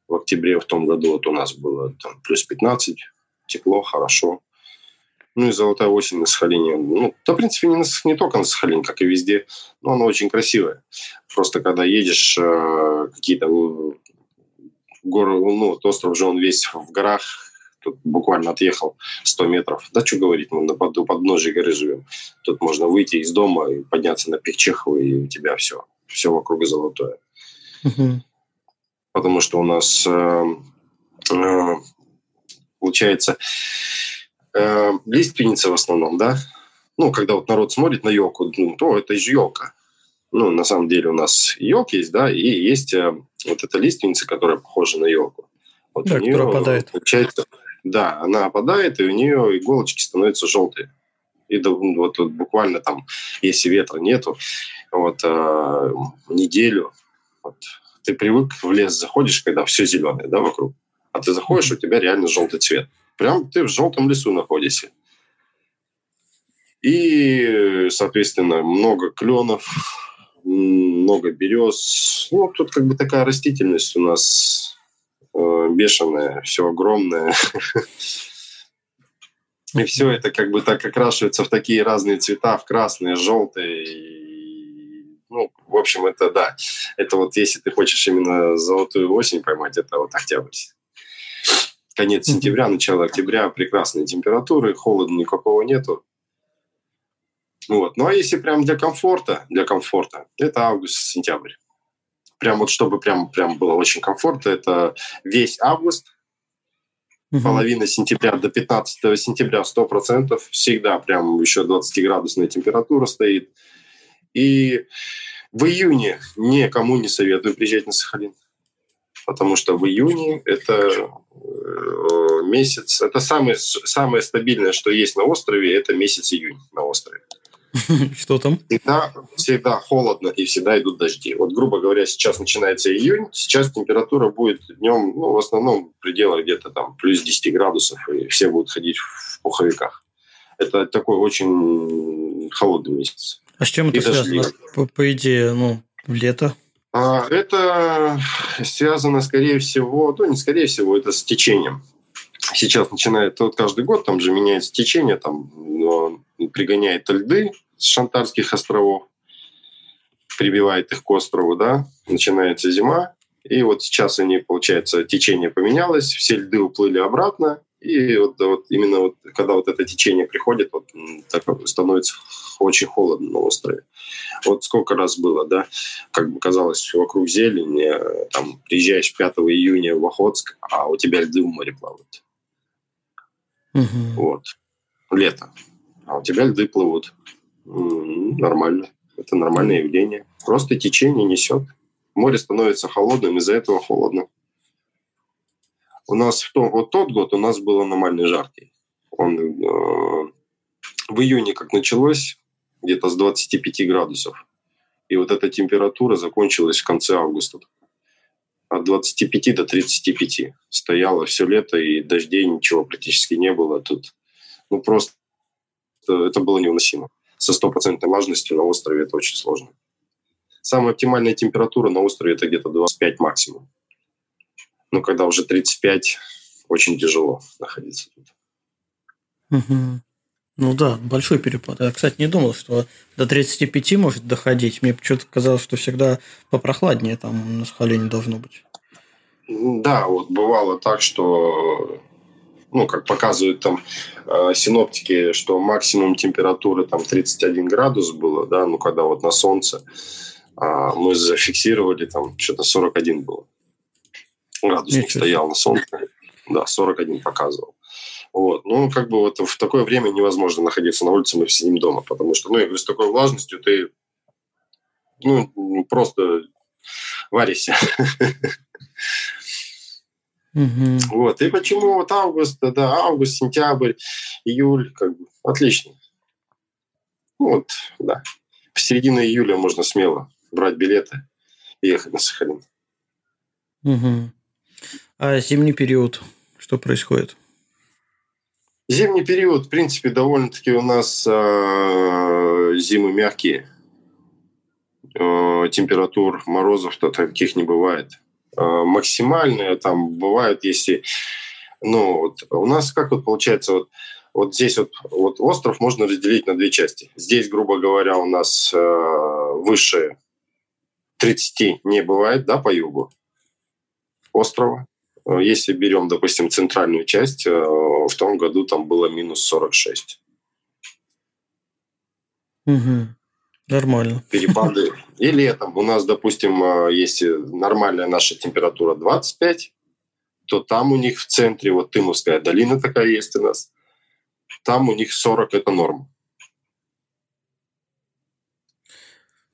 В октябре в том году вот у нас было там плюс 15, тепло, хорошо. Ну и золотая осень на Сахалине. Ну, да, в принципе, не, на, не только на Сахалине, как и везде, но она очень красивая. Просто когда едешь э, какие-то горы, ну, вот остров же он весь в горах, тут буквально отъехал 100 метров. Да что говорить, мы на под, подножии горы живем. Тут можно выйти из дома и подняться на Пехчехово, и у тебя все, все вокруг золотое. Угу. Потому что у нас э, э, получается э, лиственница в основном, да. Ну, когда вот народ смотрит на елку, ну, то это же елка. Ну, на самом деле у нас елки есть, да, и есть э, вот эта лиственница, которая похожа на елку. Вот да, которая опадает. Получается, да, она опадает, и у нее иголочки становятся желтые. И ну, вот, вот буквально там, если ветра нету, вот э, неделю, вот, ты привык в лес заходишь, когда все зеленое, да, вокруг. А ты заходишь, у тебя реально желтый цвет. Прям ты в желтом лесу находишься. И, соответственно, много кленов, много берез. Ну, тут как бы такая растительность у нас э, бешеная, все огромное. И все это как бы так окрашивается в такие разные цвета, в красные, желтые. Ну, в общем, это да. Это вот если ты хочешь именно золотую осень поймать, это вот октябрь конец сентября, начало октября, прекрасные температуры, холода никакого нету. Вот. Ну а если прям для комфорта, для комфорта, это август-сентябрь. Прям вот чтобы прям, прям было очень комфортно, это весь август, угу. половина сентября до 15 сентября 100%, всегда прям еще 20-градусная температура стоит. И в июне никому не советую приезжать на Сахалин потому что в июне это месяц, это самое, самое стабильное, что есть на острове, это месяц июнь на острове. <laughs> Что там? Всегда, всегда холодно и всегда идут дожди. Вот, грубо говоря, сейчас начинается июнь, сейчас температура будет днем, ну, в основном в пределах где-то там плюс 10 градусов, и все будут ходить в пуховиках. Это такой очень холодный месяц. А с чем это и связано? По, по идее, ну, лето? А, это связано, скорее всего, ну, не скорее всего, это с течением. Сейчас начинает, вот каждый год там же меняется течение, там пригоняет льды с Шантарских островов, прибивает их к острову, да, начинается зима, и вот сейчас они, получается, течение поменялось, все льды уплыли обратно, и вот, вот именно вот, когда вот это течение приходит, вот так становится очень холодно на острове. Вот сколько раз было, да, как бы казалось, вокруг зелени, э, там, приезжаешь 5 июня в Охотск, а у тебя льды в море плавают. Угу. Вот. Лето. А у тебя льды плывут. М-м, нормально. Это нормальное явление. Просто течение несет. Море становится холодным, из-за этого холодно. У нас в том, вот тот год у нас был аномальный жаркий. Он э, в июне, как началось, где-то с 25 градусов. И вот эта температура закончилась в конце августа. От 25 до 35 стояло все лето, и дождей ничего практически не было. Тут ну просто это было невыносимо. Со стопроцентной влажностью на острове это очень сложно. Самая оптимальная температура на острове это где-то 25 максимум. Но когда уже 35, очень тяжело находиться тут. Угу. Ну да, большой перепад. Я, кстати, не думал, что до 35 может доходить. Мне почему-то казалось, что всегда попрохладнее там на Сахалине должно быть. Да, вот бывало так, что ну, как показывают там э, синоптики, что максимум температуры там 31 градус было, да, ну, когда вот на солнце э, мы зафиксировали, там что-то 41 было. Градусник стоял на солнце, да, 41 показывал. Вот. Ну, как бы вот в такое время невозможно находиться на улице, мы сидим дома, потому что, ну, я говорю, с такой влажностью ты, ну, просто варишься. Угу. Вот. И почему вот август, да, август, сентябрь, июль, как бы, отлично. Ну, вот, да. В середину июля можно смело брать билеты и ехать на Сахалин. Угу. А зимний период, что происходит? Зимний период, в принципе, довольно-таки у нас э, зимы мягкие. Э, температур морозов-то таких не бывает. Э, максимальные там бывают, если... Ну, вот у нас как вот получается, вот, вот здесь вот, вот остров можно разделить на две части. Здесь, грубо говоря, у нас э, выше 30 не бывает, да, по югу острова. Э, если берем, допустим, центральную часть, э, в том году там было минус 46. Угу. Нормально. Перепады. <laughs> И летом у нас, допустим, э, если нормальная наша температура 25, то там у них в центре, вот Тымовская долина такая есть у нас, там у них 40 – это норма.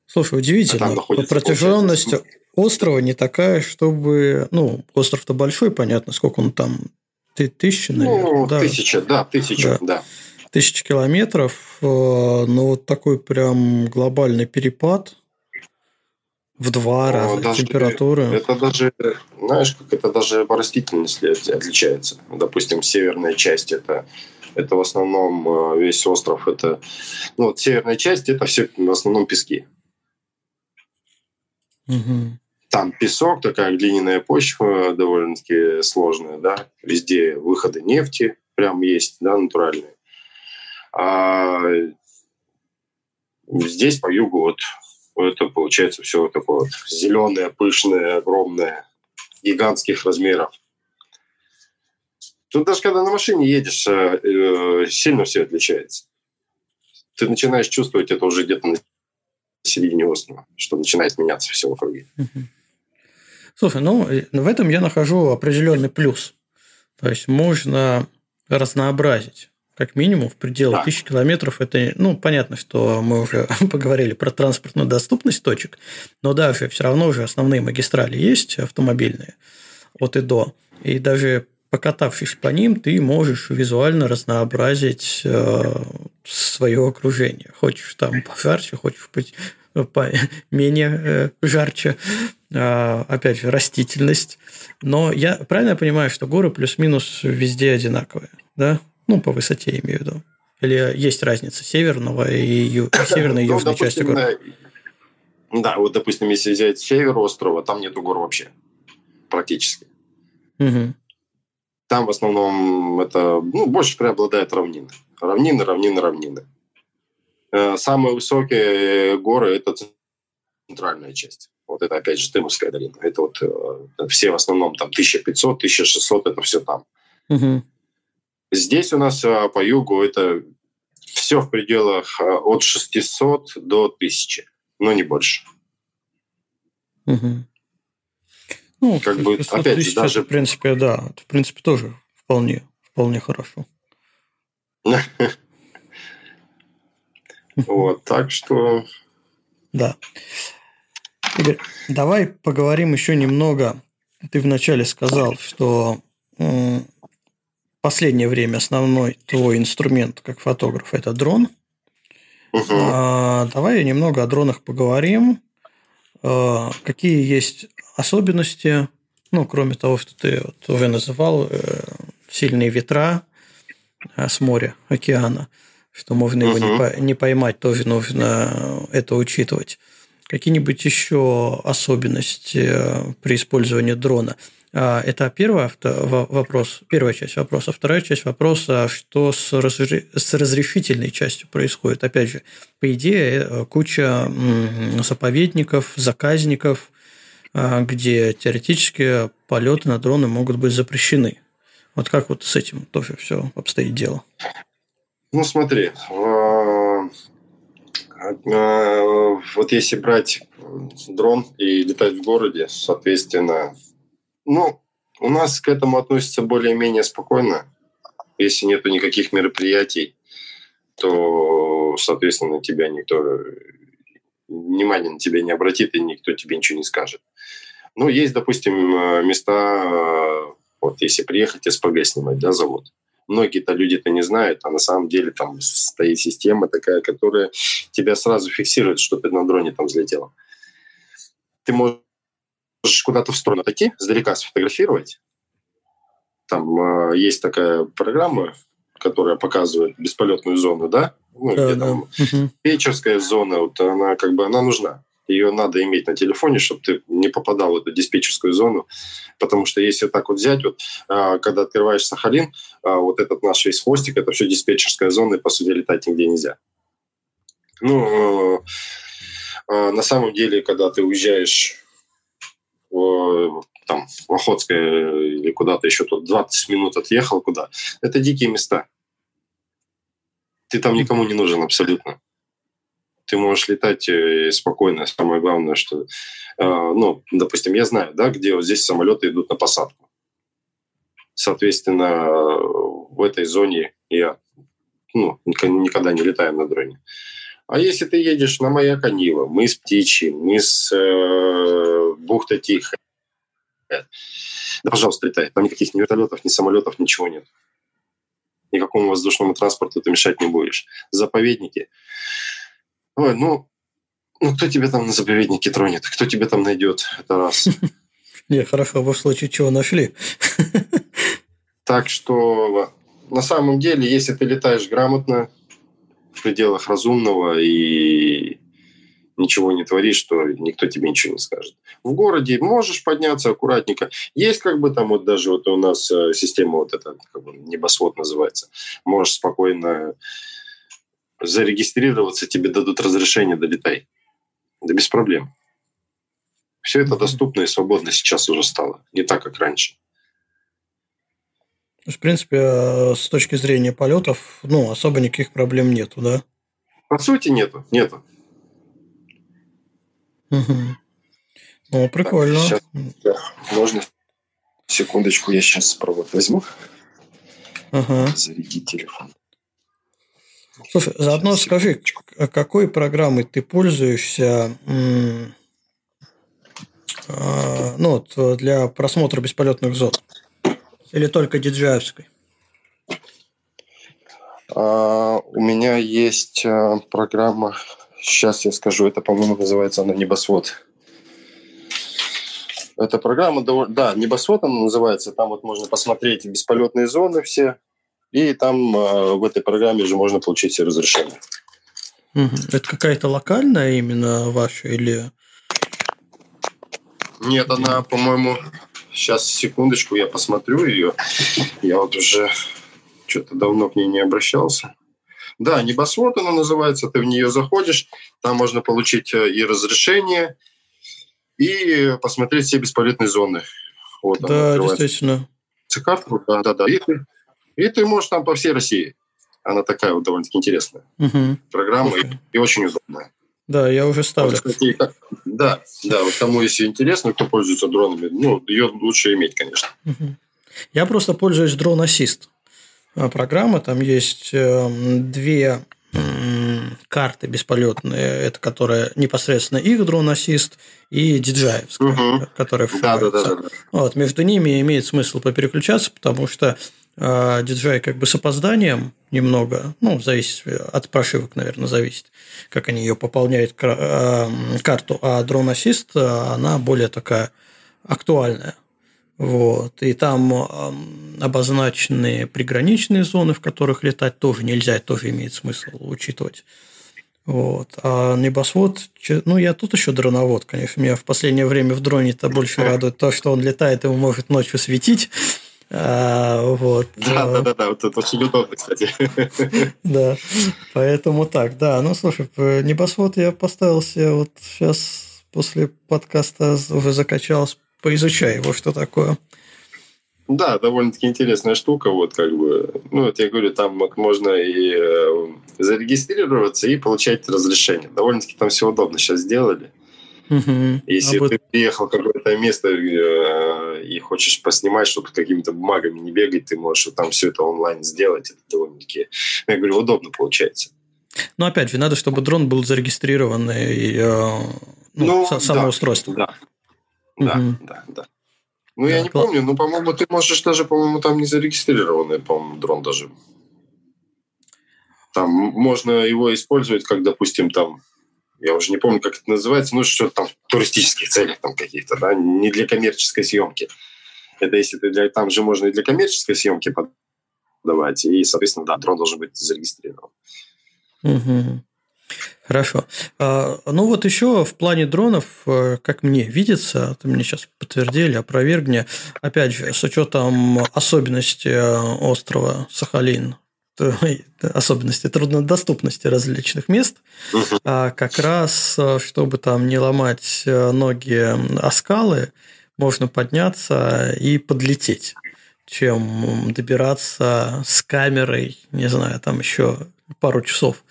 Слушай, удивительно. А протяженность острова не такая, чтобы... Ну, остров-то большой, понятно, сколько он там? Ты тысяча, наверное? Ну, да. тысяча, да, тысяча, да. да. Тысяча километров, э, но вот такой прям глобальный перепад в два но раза даже, температуры. Это даже, знаешь, как это даже по растительности отличается. Допустим, северная часть это это в основном э, весь остров, это, ну, вот северная часть, это все в основном пески. Угу. Там песок, такая глиняная почва довольно-таки сложная, да. Везде выходы нефти прям есть, да, натуральные. А здесь по югу вот это получается все вот такое вот зеленое, пышное, огромное, гигантских размеров. Тут даже когда на машине едешь, э, э, сильно все отличается. Ты начинаешь чувствовать это уже где-то на середине острова, что начинает меняться все в округе. Слушай, ну, в этом я нахожу определенный плюс. То есть можно разнообразить как минимум в пределах да. тысячи километров. Это, ну, понятно, что мы уже <laughs> поговорили про транспортную доступность точек, но даже все равно уже основные магистрали есть автомобильные от и до. И даже покатавшись по ним, ты можешь визуально разнообразить э, свое окружение. Хочешь там пожарче, хочешь быть менее э, жарче, а, опять же, растительность. Но я правильно понимаю, что горы плюс-минус везде одинаковые, да? Ну, по высоте имею в виду. Или есть разница северного и, ю... <coughs> северной и ну, южной части гор? Да, вот, допустим, если взять север острова, там нету гор вообще. Практически. Угу. Там в основном это, ну, больше преобладает равнины. Равнины, равнины, равнины. Э, самые высокие горы – это центральная часть. Вот это, опять же, Тымовская долина. Это вот э, все в основном там 1500, 1600, это все там. Угу. Здесь у нас э, по югу это все в пределах от 600 до 1000, но не больше. Угу. Ну, как бы, опять же, даже... в принципе, да, в принципе, тоже вполне, вполне хорошо. <laughs> Вот, так что... Да. Игорь, давай поговорим еще немного. Ты вначале сказал, что последнее время основной твой инструмент как фотограф – это дрон. Угу. А, давай немного о дронах поговорим. А, какие есть особенности, ну, кроме того, что ты вот уже называл э, сильные ветра э, с моря, океана – что можно его не, не поймать, тоже нужно это учитывать. Какие-нибудь еще особенности э, при использовании дрона? А, это первый вопрос, первая часть вопроса. Вторая часть вопроса, что с, разри... с разрешительной частью происходит. Опять же, по идее, э, куча заповедников, заказников, а, где теоретически полеты на дроны могут быть запрещены. Вот как вот с этим тоже все обстоит дело? Ну, смотри, вот если брать дрон и летать в городе, соответственно, ну, у нас к этому относятся более-менее спокойно. Если нету никаких мероприятий, то, соответственно, тебя никто внимания на тебя не обратит, и никто тебе ничего не скажет. Ну, есть, допустим, места, вот если приехать СПГ снимать, да, завод. Многие-то люди-то не знают, а на самом деле там стоит система такая, которая тебя сразу фиксирует, что ты на дроне там взлетел. Ты можешь куда-то в сторону отойти, сдалека сфотографировать. Там э, есть такая программа, которая показывает бесполетную зону, да? Ну, да, где да. там вечерская зона, вот она как бы она нужна. Ее надо иметь на телефоне, чтобы ты не попадал в эту диспетчерскую зону. Потому что если так вот взять, вот, а, когда открываешь Сахалин, вот этот наш весь хвостик, это все диспетчерская зона, и, по сути, летать нигде нельзя. Ну, а, на самом деле, когда ты уезжаешь там, в Охотское или куда-то еще тут 20 минут отъехал куда. Это дикие места. Ты там никому не нужен абсолютно. Ты можешь летать э, спокойно. Самое главное, что, э, ну, допустим, я знаю, да, где вот здесь самолеты идут на посадку. Соответственно, в этой зоне я ну, никогда не летаю на дроне. А если ты едешь на маяк Анива, мы с Птичьей, мы с э, бухта Тихая, да, пожалуйста, летай. Там никаких ни вертолетов, ни самолетов, ничего нет. Никакому воздушному транспорту ты мешать не будешь. Заповедники. Ой, ну, ну кто тебя там на заповеднике тронет? Кто тебя там найдет? Это раз. <laughs> Не, хорошо, вы в случае чего нашли. <laughs> Так что на самом деле, если ты летаешь грамотно, в пределах разумного и ничего не творишь, что никто тебе ничего не скажет. В городе можешь подняться аккуратненько. Есть как бы там вот даже вот у нас э, система вот эта, как бы небосвод называется. Можешь спокойно зарегистрироваться, тебе дадут разрешение, долетай. Да без проблем. Все это доступно и свободно сейчас уже стало. Не так, как раньше. В принципе, э, с точки зрения полетов, ну, особо никаких проблем нету, да? По сути, нету. Нету. Угу. Ну, прикольно. Так, сейчас, можно секундочку, я сейчас провод возьму. Ага. Зарядить телефон. Слушай, заодно сейчас, скажи, а какой программой ты пользуешься а, ну, вот, для просмотра бесполетных зон? Или только диджеевской? А, у меня есть а, программа Сейчас я скажу, это, по-моему, называется она «Небосвод». Эта программа, да, «Небосвод» она называется. Там вот можно посмотреть бесполетные зоны все. И там э, в этой программе же можно получить все разрешения. Это какая-то локальная именно ваша или... Нет, она, по-моему, сейчас секундочку, я посмотрю ее. Я вот уже что-то давно к ней не обращался. Да, небосвод она называется, ты в нее заходишь, там можно получить э, и разрешение, и посмотреть все бесполетные зоны. Вот да, действительно. Карту, да, да, да. И ты, и ты можешь там по всей России. Она такая вот довольно-таки интересная. Угу. Программа и, и очень удобная. Да, я уже ставлю. Вот, кстати, да, да, вот кому если интересно, кто пользуется дронами, ну, ее лучше иметь, конечно. Угу. Я просто пользуюсь дрон ассист. А, программа. Там есть эм, две карты бесполетные, это которая непосредственно их дрон-ассист и диджаевская, угу. которая да, да, да, да. Вот, между ними имеет смысл попереключаться, потому что DJI как бы с опозданием немного, ну, зависит от прошивок, наверное, зависит, как они ее пополняют э, карту, а дрон-ассист, она более такая актуальная. Вот. И там обозначены приграничные зоны, в которых летать тоже нельзя, тоже имеет смысл учитывать. Вот. А небосвод, ну, я тут еще дроновод, конечно. Меня в последнее время в дроне-то больше <laughs> радует то, что он летает, и может ночью светить. А, вот. Да, да, да, да, вот это очень удобно, кстати. <laughs> Да, поэтому так, да. Ну, слушай, небосвод я поставил себе вот сейчас после подкаста уже закачался поизучай его, что такое. Да, довольно-таки интересная штука, вот как бы, ну, вот я говорю, там можно и э, зарегистрироваться и получать разрешение. Довольно-таки там все удобно сейчас сделали. Угу. Если а ты приехал в какое-то место э, и хочешь поснимать, чтобы какими-то бумагами не бегать, ты можешь вот там все это онлайн сделать. Это довольно-таки, я говорю, удобно получается. Но опять же, надо, чтобы дрон был зарегистрирован и э, ну, ну, само да, устройство. Да, да, угу. да, да. Ну, да, я не класс. помню, но, по-моему, ты можешь даже, по-моему, там не зарегистрированный, по-моему, дрон даже. Там можно его использовать, как, допустим, там, я уже не помню, как это называется, ну, что-то там в туристических целях там каких-то, да, не для коммерческой съемки. Это если ты для, там же можно и для коммерческой съемки подавать, и, соответственно, да, дрон должен быть зарегистрирован. Угу. Хорошо. А, ну вот еще в плане дронов, э, как мне видится, ты мне сейчас подтвердили, опровергни, опять же, с учетом особенностей э, острова Сахалин, особенности труднодоступности различных мест, а как раз, э, чтобы там не ломать ноги о скалы, можно подняться и подлететь, чем добираться с камерой, не знаю, там еще пару часов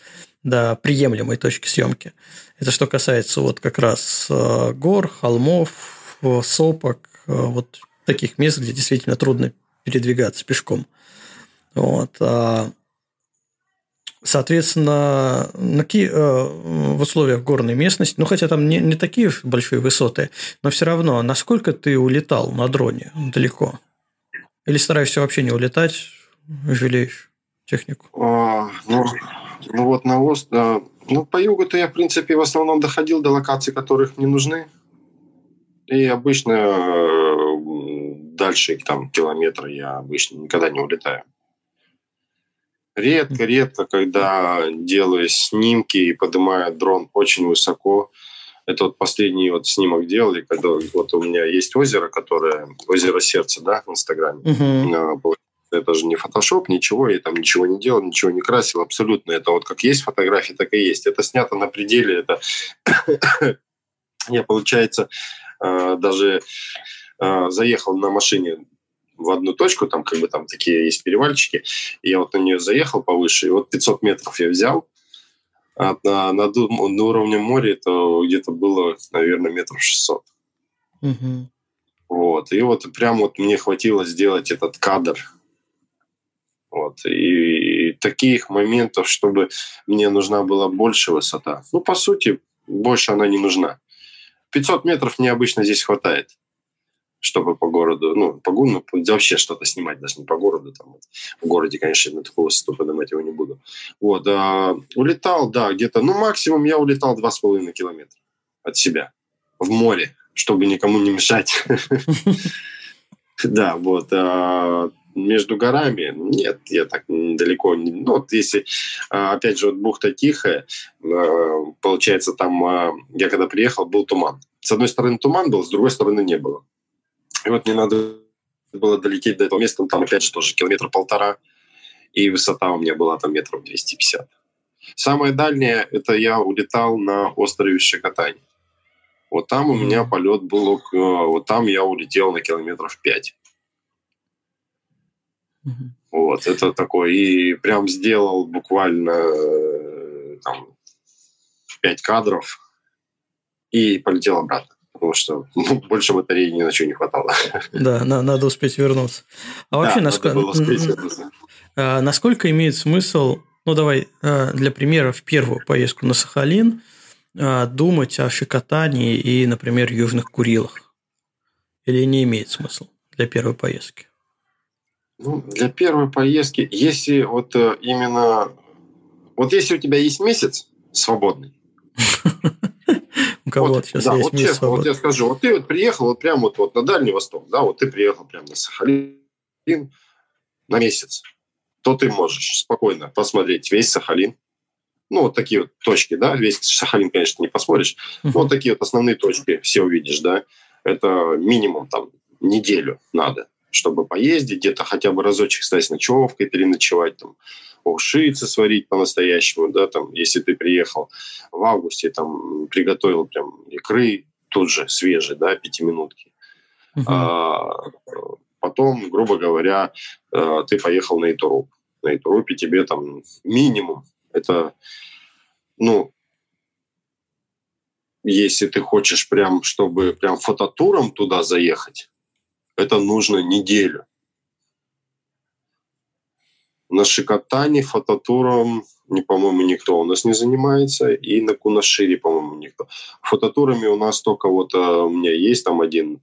до приемлемой точки съемки. Это что касается вот как раз э, гор, холмов, э, сопок, э, вот таких мест, где действительно трудно передвигаться пешком. Вот. А, соответственно, в условиях горной местности, ну хотя там не, не такие большие высоты, но все равно, насколько ты улетал на дроне далеко? Или стараешься вообще не улетать, жалеешь технику? А, ну, ну вот на ост... Ну, по югу-то я, в принципе, в основном доходил до локаций, которых не нужны. И обычно э, дальше там километра я обычно никогда не улетаю. Редко, редко, когда делаю снимки и поднимаю дрон очень высоко. Это вот последний вот снимок делали, когда вот у меня есть озеро, которое озеро сердца, да, в Инстаграме. Uh-huh это же не фотошоп, ничего, я там ничего не делал, ничего не красил, абсолютно. Это вот как есть фотографии, так и есть. Это снято на пределе, это <coughs> я, получается, э, даже э, заехал на машине в одну точку, там как бы там такие есть перевальчики, и я вот на нее заехал повыше, и вот 500 метров я взял, а на, над, на уровне моря это где-то было, наверное, метров 600. Угу. Вот. И вот прям вот мне хватило сделать этот кадр вот. И таких моментов, чтобы мне нужна была больше высота. Ну, по сути, больше она не нужна. 500 метров мне обычно здесь хватает, чтобы по городу, ну, по городу, ну, вообще что-то снимать, даже не по городу. Там, вот. В городе, конечно, на такую высоту поднимать его не буду. Вот. А, улетал, да, где-то, ну, максимум я улетал 2,5 километра от себя в море, чтобы никому не мешать. Да, вот. А, между горами нет, я так далеко. Ну, вот если, а, опять же, вот бухта Тихая, а, получается, там я когда приехал, был туман. С одной стороны туман был, с другой стороны не было. И вот мне надо было долететь до этого места, там опять же тоже километр полтора, и высота у меня была там метров 250. Самое дальнее, это я улетал на острове Шикотань. Вот там у меня полет был, вот там я улетел на километров 5. Угу. Вот, это такой, и прям сделал буквально э, там, пять кадров и полетел обратно. Потому что ну, больше батареи ни на что не хватало. Да, на, надо успеть вернуться. А вообще, да, насколько, а, насколько имеет смысл, ну давай а, для примера в первую поездку на Сахалин а, думать о Шикотании и, например, Южных Курилах? Или не имеет смысла для первой поездки? Ну, для первой поездки, если вот э, именно... Вот если у тебя есть месяц свободный, <laughs> кого вот, сейчас да, есть вот честно, свободный. вот я скажу, вот ты вот приехал вот прямо вот, вот на Дальний Восток, да, вот ты приехал прямо на Сахалин на месяц, то ты можешь спокойно посмотреть весь Сахалин, ну, вот такие вот точки, да, весь Сахалин, конечно, не посмотришь, но вот такие вот основные точки все увидишь, да, это минимум там неделю надо чтобы поездить, где-то хотя бы разочек стать с ночевкой, переночевать, там, ушицы сварить по-настоящему, да, там, если ты приехал в августе, там, приготовил прям икры тут же свежие, да, пятиминутки. Uh-huh. А, потом потом, грубо говоря, э, ты поехал на Итуруп. На Итурупе тебе там минимум, это, ну, если ты хочешь прям, чтобы прям фототуром туда заехать, это нужно неделю. На Шикотане фототуром, не, по-моему, никто у нас не занимается, и на Кунашире, по-моему, никто. Фототурами у нас только вот а, у меня есть там один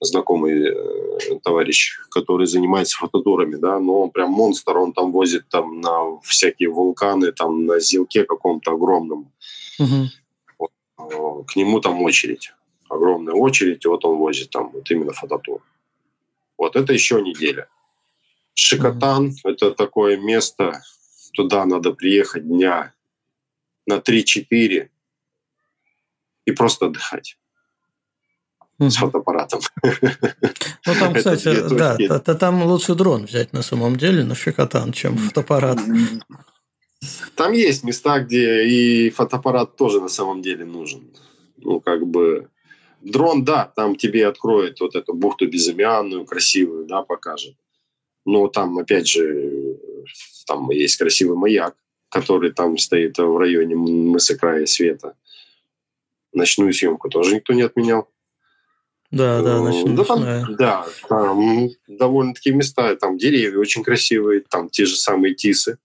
знакомый э, товарищ, который занимается фототурами, да, но он прям монстр, он там возит там на всякие вулканы, там на зилке каком-то огромном. Угу. Вот, к нему там очередь, огромная очередь, и вот он возит там вот именно фототур. Вот это еще неделя. Шикотан угу. – это такое место, туда надо приехать дня на 3-4 и просто отдыхать с фотоаппаратом. Ну, там, <laughs> кстати, да, то, там лучше дрон взять на самом деле на Шикотан, чем фотоаппарат. Там есть места, где и фотоаппарат тоже на самом деле нужен. Ну, как бы дрон, да, там тебе откроет вот эту бухту безымянную, красивую, да, покажет. Но там, опять же, там есть красивый маяк, который там стоит в районе мыса края света. Ночную съемку тоже никто не отменял. Да, да, ночная. Да, там, да, там довольно-таки места, там деревья очень красивые, там те же самые тисы.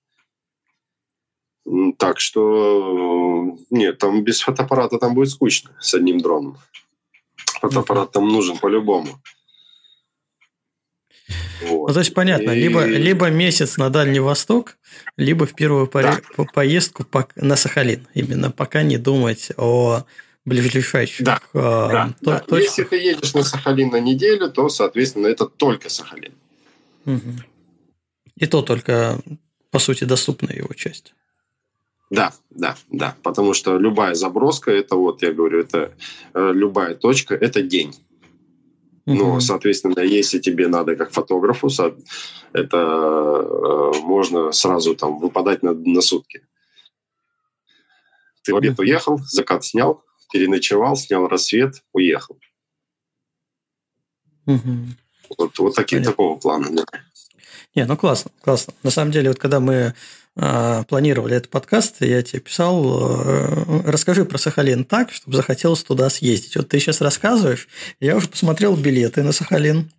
Так что нет, там без фотоаппарата там будет скучно с одним дроном. Фотоаппарат там нужен по-любому. Вот. Ну, то есть понятно, и... либо, либо месяц на Дальний Восток, либо в первую да. поездку на Сахалин. Именно пока не думать о ближайших да. Э, да, то, да. Если ты едешь на Сахалин на неделю, то, соответственно, это только Сахалин. Угу. И то только, по сути, доступна его часть. Да, да, да. Потому что любая заброска, это вот, я говорю, это э, любая точка, это день. Но, соответственно, если тебе надо как фотографу, это э, можно сразу там выпадать на, на сутки. Ты в обед уехал, закат снял, переночевал, снял рассвет, уехал. Вот, вот такие, такого плана. Да. Не, ну классно, классно. На самом деле, вот когда мы планировали этот подкаст, я тебе писал, э, расскажи про Сахалин так, чтобы захотелось туда съездить. Вот ты сейчас рассказываешь, я уже посмотрел билеты на Сахалин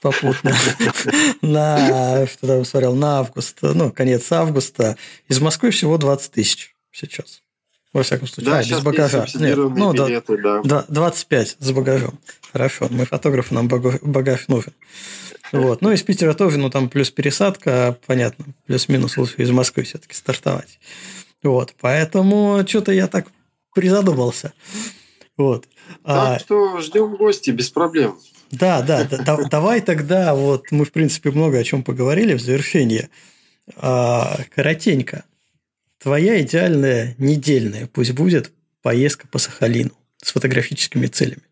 попутно <laughs> на что там смотрел на август, ну конец августа. Из Москвы всего 20 тысяч сейчас. Во всяком случае. Да, а, без багажа. Нет, ну, билеты, да. 25 с багажом. Хорошо, мы фотографы, нам багаж нужен. Вот. Ну, из Питера тоже, ну, там плюс пересадка, понятно, плюс-минус лучше из Москвы все-таки стартовать. Вот, поэтому что-то я так призадумался. Вот. Так а, что ждем гости без проблем. Да, да, да, давай тогда, вот мы, в принципе, много о чем поговорили в завершение. А, коротенько. Твоя идеальная недельная, пусть будет, поездка по Сахалину с фотографическими целями.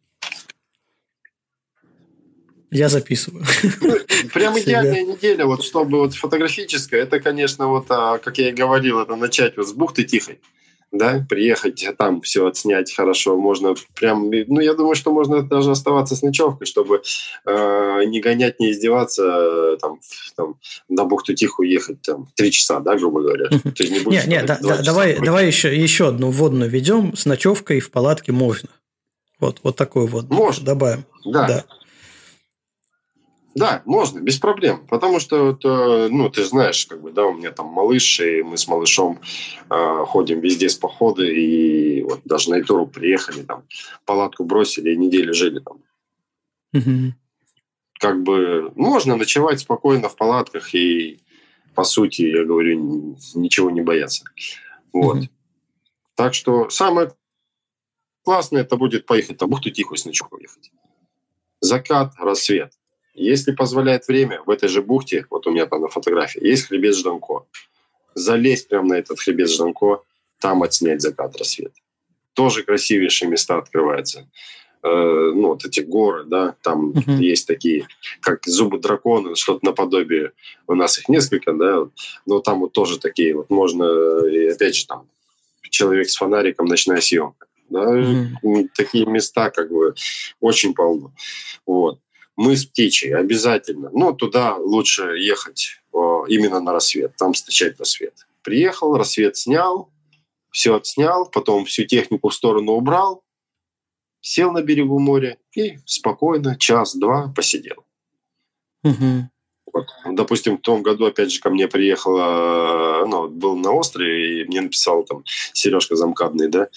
Я записываю. Ну, прям <laughs> идеальная неделя, вот чтобы вот фотографическая, это, конечно, вот, а, как я и говорил, это начать вот с бухты Тихой, да, приехать, там все отснять хорошо, можно прям, ну, я думаю, что можно даже оставаться с ночевкой, чтобы э, не гонять, не издеваться, там, там на бухту Тихую ехать, там, три часа, да, грубо говоря. Ты не будешь... Не, не, да, да, давай, давай еще, еще одну вводную ведем, с ночевкой в палатке можно. Вот, вот такой вот можно. добавим. Да. да. Да, можно, без проблем. Потому что, это, ну, ты же знаешь, как бы, да, у меня там малыш, и мы с малышом э, ходим везде с походы, и вот даже на Итуру приехали, там, палатку бросили, и неделю жили там. Угу. Как бы можно ночевать спокойно в палатках, и, по сути, я говорю, ничего не бояться. Вот. Угу. Так что самое классное это будет поехать на бухту Тихую с ночевкой ехать. Закат, рассвет – если позволяет время, в этой же бухте, вот у меня там на фотографии, есть хребет Жданко. Залезть прямо на этот хребет Жданко, там отснять закат, рассвет. Тоже красивейшие места открываются. Э, ну, вот эти горы, да, там uh-huh. есть такие, как зубы дракона, что-то наподобие. У нас их несколько, да, но там вот тоже такие вот можно, и опять же, там человек с фонариком, ночная съемка. Да, uh-huh. Такие места как бы очень полно. Вот. Мы с птичьей обязательно. Но туда лучше ехать именно на рассвет, там встречать рассвет. Приехал, рассвет снял, все отснял, потом всю технику в сторону убрал, сел на берегу моря и спокойно час-два посидел. Угу. Вот. Допустим, в том году, опять же, ко мне приехала, ну, был на острове, и мне написал там Сережка Замкадный, да,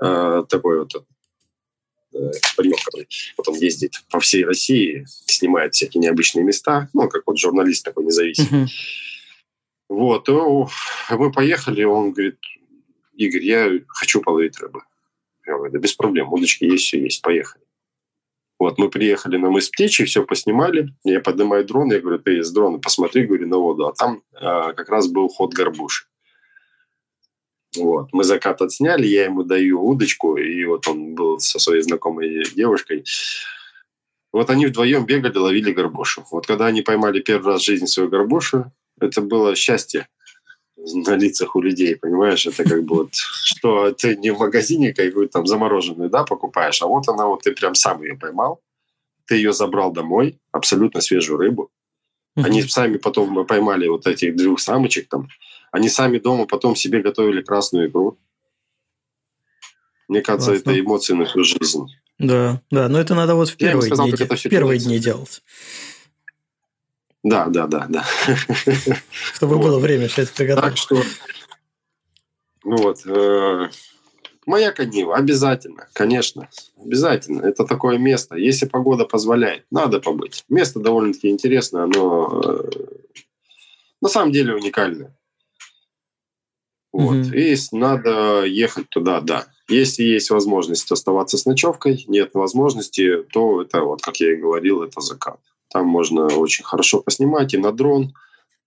э, такой вот э, паренек, который потом ездит по всей России, снимает всякие необычные места, ну, как вот журналист такой независимый. Uh-huh. Вот, и мы поехали, он говорит, Игорь, я хочу половить рыбы. Я говорю, да без проблем, удочки есть, все есть, поехали. Вот, мы приехали на мыс Птичий, все поснимали. Я поднимаю дрон, я говорю, ты из дрона посмотри, говорю, на воду. А там а, как раз был ход горбуш. Вот, мы закат отсняли, я ему даю удочку, и вот он был со своей знакомой девушкой. Вот они вдвоем бегали, ловили горбушу. Вот когда они поймали первый раз в жизни свою горбушу, это было счастье на лицах у людей, понимаешь? Это как бы вот, что ты не в магазине какую-то там замороженную, да, покупаешь, а вот она вот, ты прям сам ее поймал, ты ее забрал домой, абсолютно свежую рыбу. Они сами потом поймали вот этих двух самочек там, они сами дома потом себе готовили красную икру. Мне кажется, Классно. это эмоции на всю жизнь. Да, да, но это надо вот в первые, сказал, дни, в первые дни делать. Да, да, да, да. <laughs> Чтобы было время все это приготовить. Так что, ну вот, э, Маяк Нива, обязательно, конечно, обязательно. Это такое место. Если погода позволяет, надо побыть. Место довольно-таки интересное, оно э, на самом деле уникальное. Вот. Mm-hmm. И надо ехать туда, да. Если есть возможность оставаться с ночевкой, нет возможности, то это, вот как я и говорил, это закат. Там можно очень хорошо поснимать и на дрон.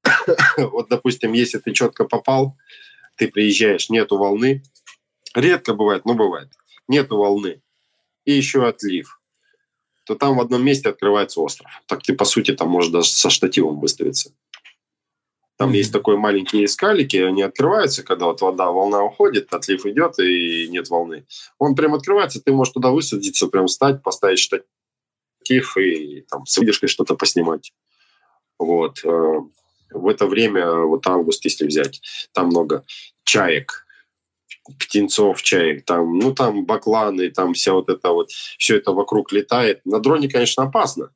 <coughs> вот, допустим, если ты четко попал, ты приезжаешь, нету волны. Редко бывает, но бывает. Нету волны. И еще отлив. То там в одном месте открывается остров. Так ты, по сути, там можешь даже со штативом выставиться. Там есть такой маленькие скалики, они открываются, когда вот вода, волна уходит, отлив идет и нет волны. Он прям открывается, ты можешь туда высадиться, прям встать, поставить штатив и там с выдержкой что-то поснимать. Вот. Э, в это время, вот август, если взять, там много чаек, птенцов чаек, там, ну, там бакланы, там вся вот это вот, все это вокруг летает. На дроне, конечно, опасно.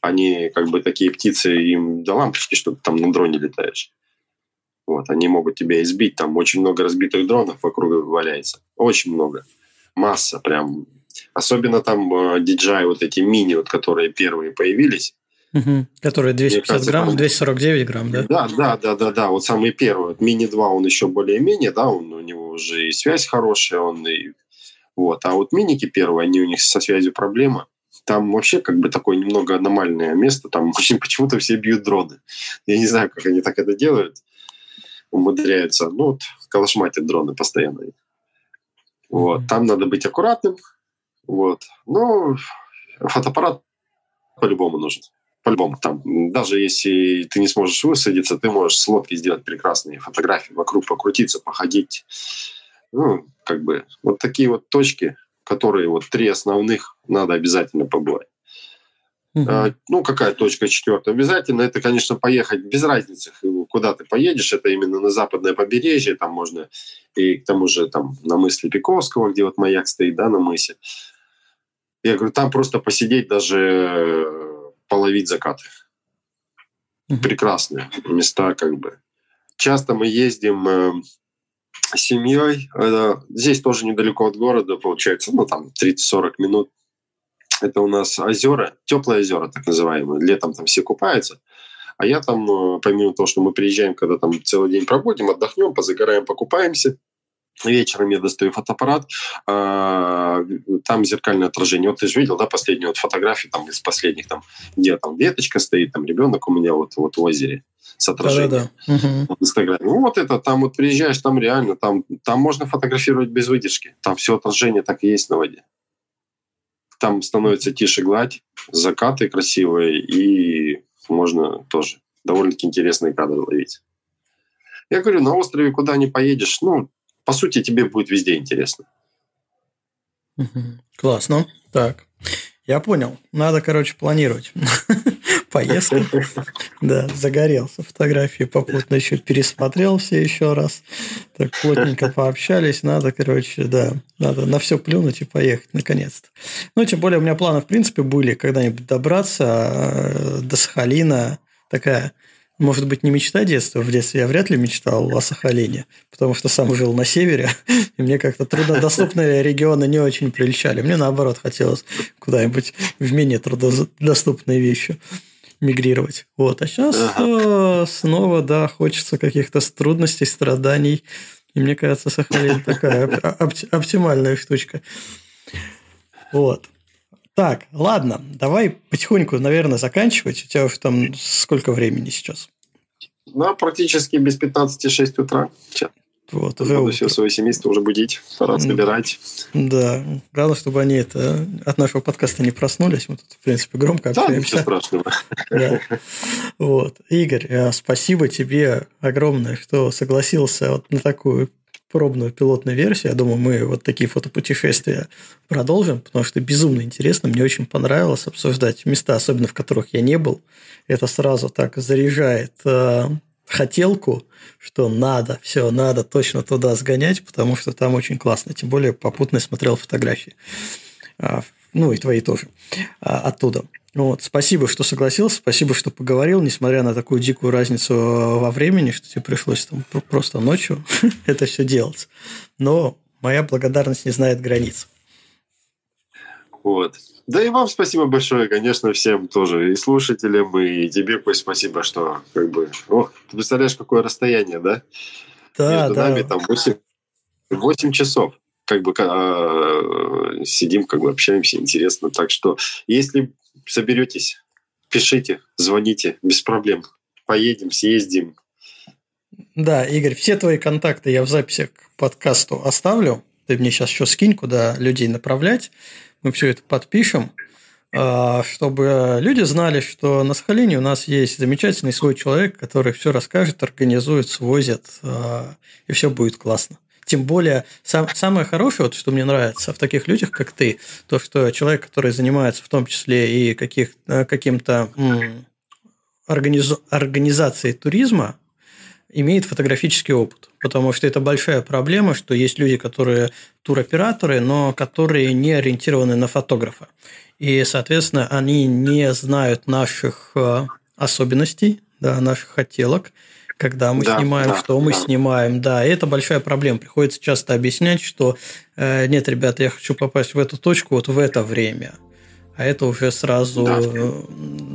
Они как бы такие птицы, им до лампочки, что ты там на дроне летаешь. Вот, они могут тебя избить. Там очень много разбитых дронов вокруг валяется. Очень много. Масса, прям Особенно там э, DJI, вот эти мини, вот, которые первые появились. Угу. Которые 250 кажется, грамм, там... 249 грамм, да? Да, да, да, да, да. Вот самый первый. Вот мини 2, он еще более-менее, да, он, у него уже и связь хорошая, он и... Вот. А вот миники первые, они у них со связью проблема. Там вообще как бы такое немного аномальное место. Там <laughs> очень почему-то все бьют дроны. Я не знаю, как они так это делают. Умудряются. Ну, вот калашматят дроны постоянно. Вот. Там надо быть аккуратным, вот. Ну, фотоаппарат по-любому нужен. По-любому. Там, даже если ты не сможешь высадиться, ты можешь с лодки сделать прекрасные фотографии, вокруг покрутиться, походить. Ну, как бы вот такие вот точки, которые вот три основных надо обязательно побывать. Uh-huh. Ну, какая точка четвертая? Обязательно это, конечно, поехать без разницы, куда ты поедешь. Это именно на западное побережье. Там можно и к тому же там на мыс Лепиковского, где вот маяк стоит, да, на мысе. Я говорю, там просто посидеть, даже э, половить закаты. Прекрасные места, как бы. Часто мы ездим э, семьей. Это, здесь тоже недалеко от города, получается, ну, там 30-40 минут. Это у нас озера, теплые озера, так называемые. Летом там все купаются. А я там, э, помимо того, что мы приезжаем, когда там целый день пробудем, отдохнем, позагораем, покупаемся – вечером я достаю фотоаппарат, а, там зеркальное отражение. Вот ты же видел, да, последнюю вот фотографию там из последних, там, где там веточка стоит, там ребенок у меня вот, вот в озере с отражением. Да, да, да. В Инстаграме. Ну, вот это, там вот приезжаешь, там реально, там, там можно фотографировать без выдержки. Там все отражение так и есть на воде. Там становится тише гладь, закаты красивые, и можно тоже довольно-таки интересные кадры ловить. Я говорю, на острове куда не поедешь, ну, по сути, тебе будет везде интересно. Классно. Так. Я понял. Надо, короче, планировать <laughs> поездку. <laughs> Да, загорелся фотографии, попутно еще пересмотрел все еще раз. Так плотненько пообщались. Надо, короче, да, надо на все плюнуть и поехать наконец-то. Ну, тем более у меня планы, в принципе, были когда-нибудь добраться э, до Сахалина. Такая может быть, не мечта детства. В детстве я вряд ли мечтал о Сахалине, потому что сам жил на севере, <laughs> и мне как-то труднодоступные <laughs> регионы не очень прельщали. Мне, наоборот, хотелось куда-нибудь в менее труднодоступные вещи мигрировать. Вот. А сейчас ага. Э, снова, да, хочется каких-то трудностей, страданий. И мне кажется, Сахалин такая оптимальная штучка. Вот. Так, ладно, давай потихоньку, наверное, заканчивать. У тебя уже там сколько времени сейчас? Ну, практически без 15-6 утра. Вот, уже Буду все свое семейство уже будить, пора собирать. Да, главное, чтобы они это от нашего подкаста не проснулись. Мы тут, в принципе, громко общаемся. Да, страшного. Да. Вот. Игорь, э, спасибо тебе огромное, что согласился вот на такую пробную пилотную версию. Я думаю, мы вот такие фотопутешествия продолжим, потому что безумно интересно. Мне очень понравилось обсуждать места, особенно в которых я не был. Это сразу так заряжает э, хотелку, что надо, все, надо точно туда сгонять, потому что там очень классно. Тем более попутно смотрел фотографии. А, ну, и твои тоже а, оттуда. Вот, спасибо, что согласился, спасибо, что поговорил, несмотря на такую дикую разницу э, во времени, что тебе пришлось там просто ночью <laughs> это все делать. Но моя благодарность не знает границ. Вот. Да и вам спасибо большое, конечно, всем тоже, и слушателям, и тебе, Кость, спасибо, что как бы... Ох, ты представляешь, какое расстояние, да? Да, Между да. нами там 8, 8 часов как бы э, сидим, как бы общаемся, интересно. Так что, если соберетесь, пишите, звоните, без проблем. Поедем, съездим. Да, Игорь, все твои контакты я в записях к подкасту оставлю. Ты мне сейчас еще скинь, куда людей направлять. Мы все это подпишем, а, чтобы люди знали, что на Сахалине у нас есть замечательный свой человек, который все расскажет, организует, свозит, а, и все будет классно. Тем более, сам, самое хорошее, вот, что мне нравится в таких людях, как ты, то, что человек, который занимается в том числе и каких, э, каким-то организ, организацией туризма, имеет фотографический опыт. Потому что это большая проблема, что есть люди, которые туроператоры, но которые не ориентированы на фотографа. И, соответственно, они не знают наших э, особенностей, да, наших хотелок, когда мы да, снимаем, да, что мы да. снимаем. Да, и это большая проблема. Приходится часто объяснять, что э, нет, ребята, я хочу попасть в эту точку вот в это время. А это уже сразу да.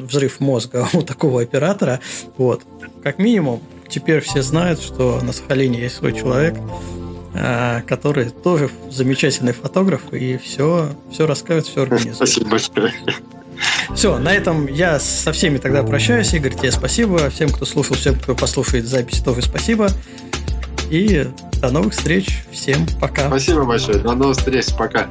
взрыв мозга <laughs> у такого оператора. Вот. Как минимум, теперь все знают, что на Сахалине есть свой человек, э, который тоже замечательный фотограф, и все, все расскажет, все организует. Спасибо большое. Все, на этом я со всеми тогда прощаюсь. Игорь, тебе спасибо. Всем, кто слушал, всем, кто послушает запись, тоже спасибо. И до новых встреч. Всем пока. Спасибо большое. До новых встреч. Пока.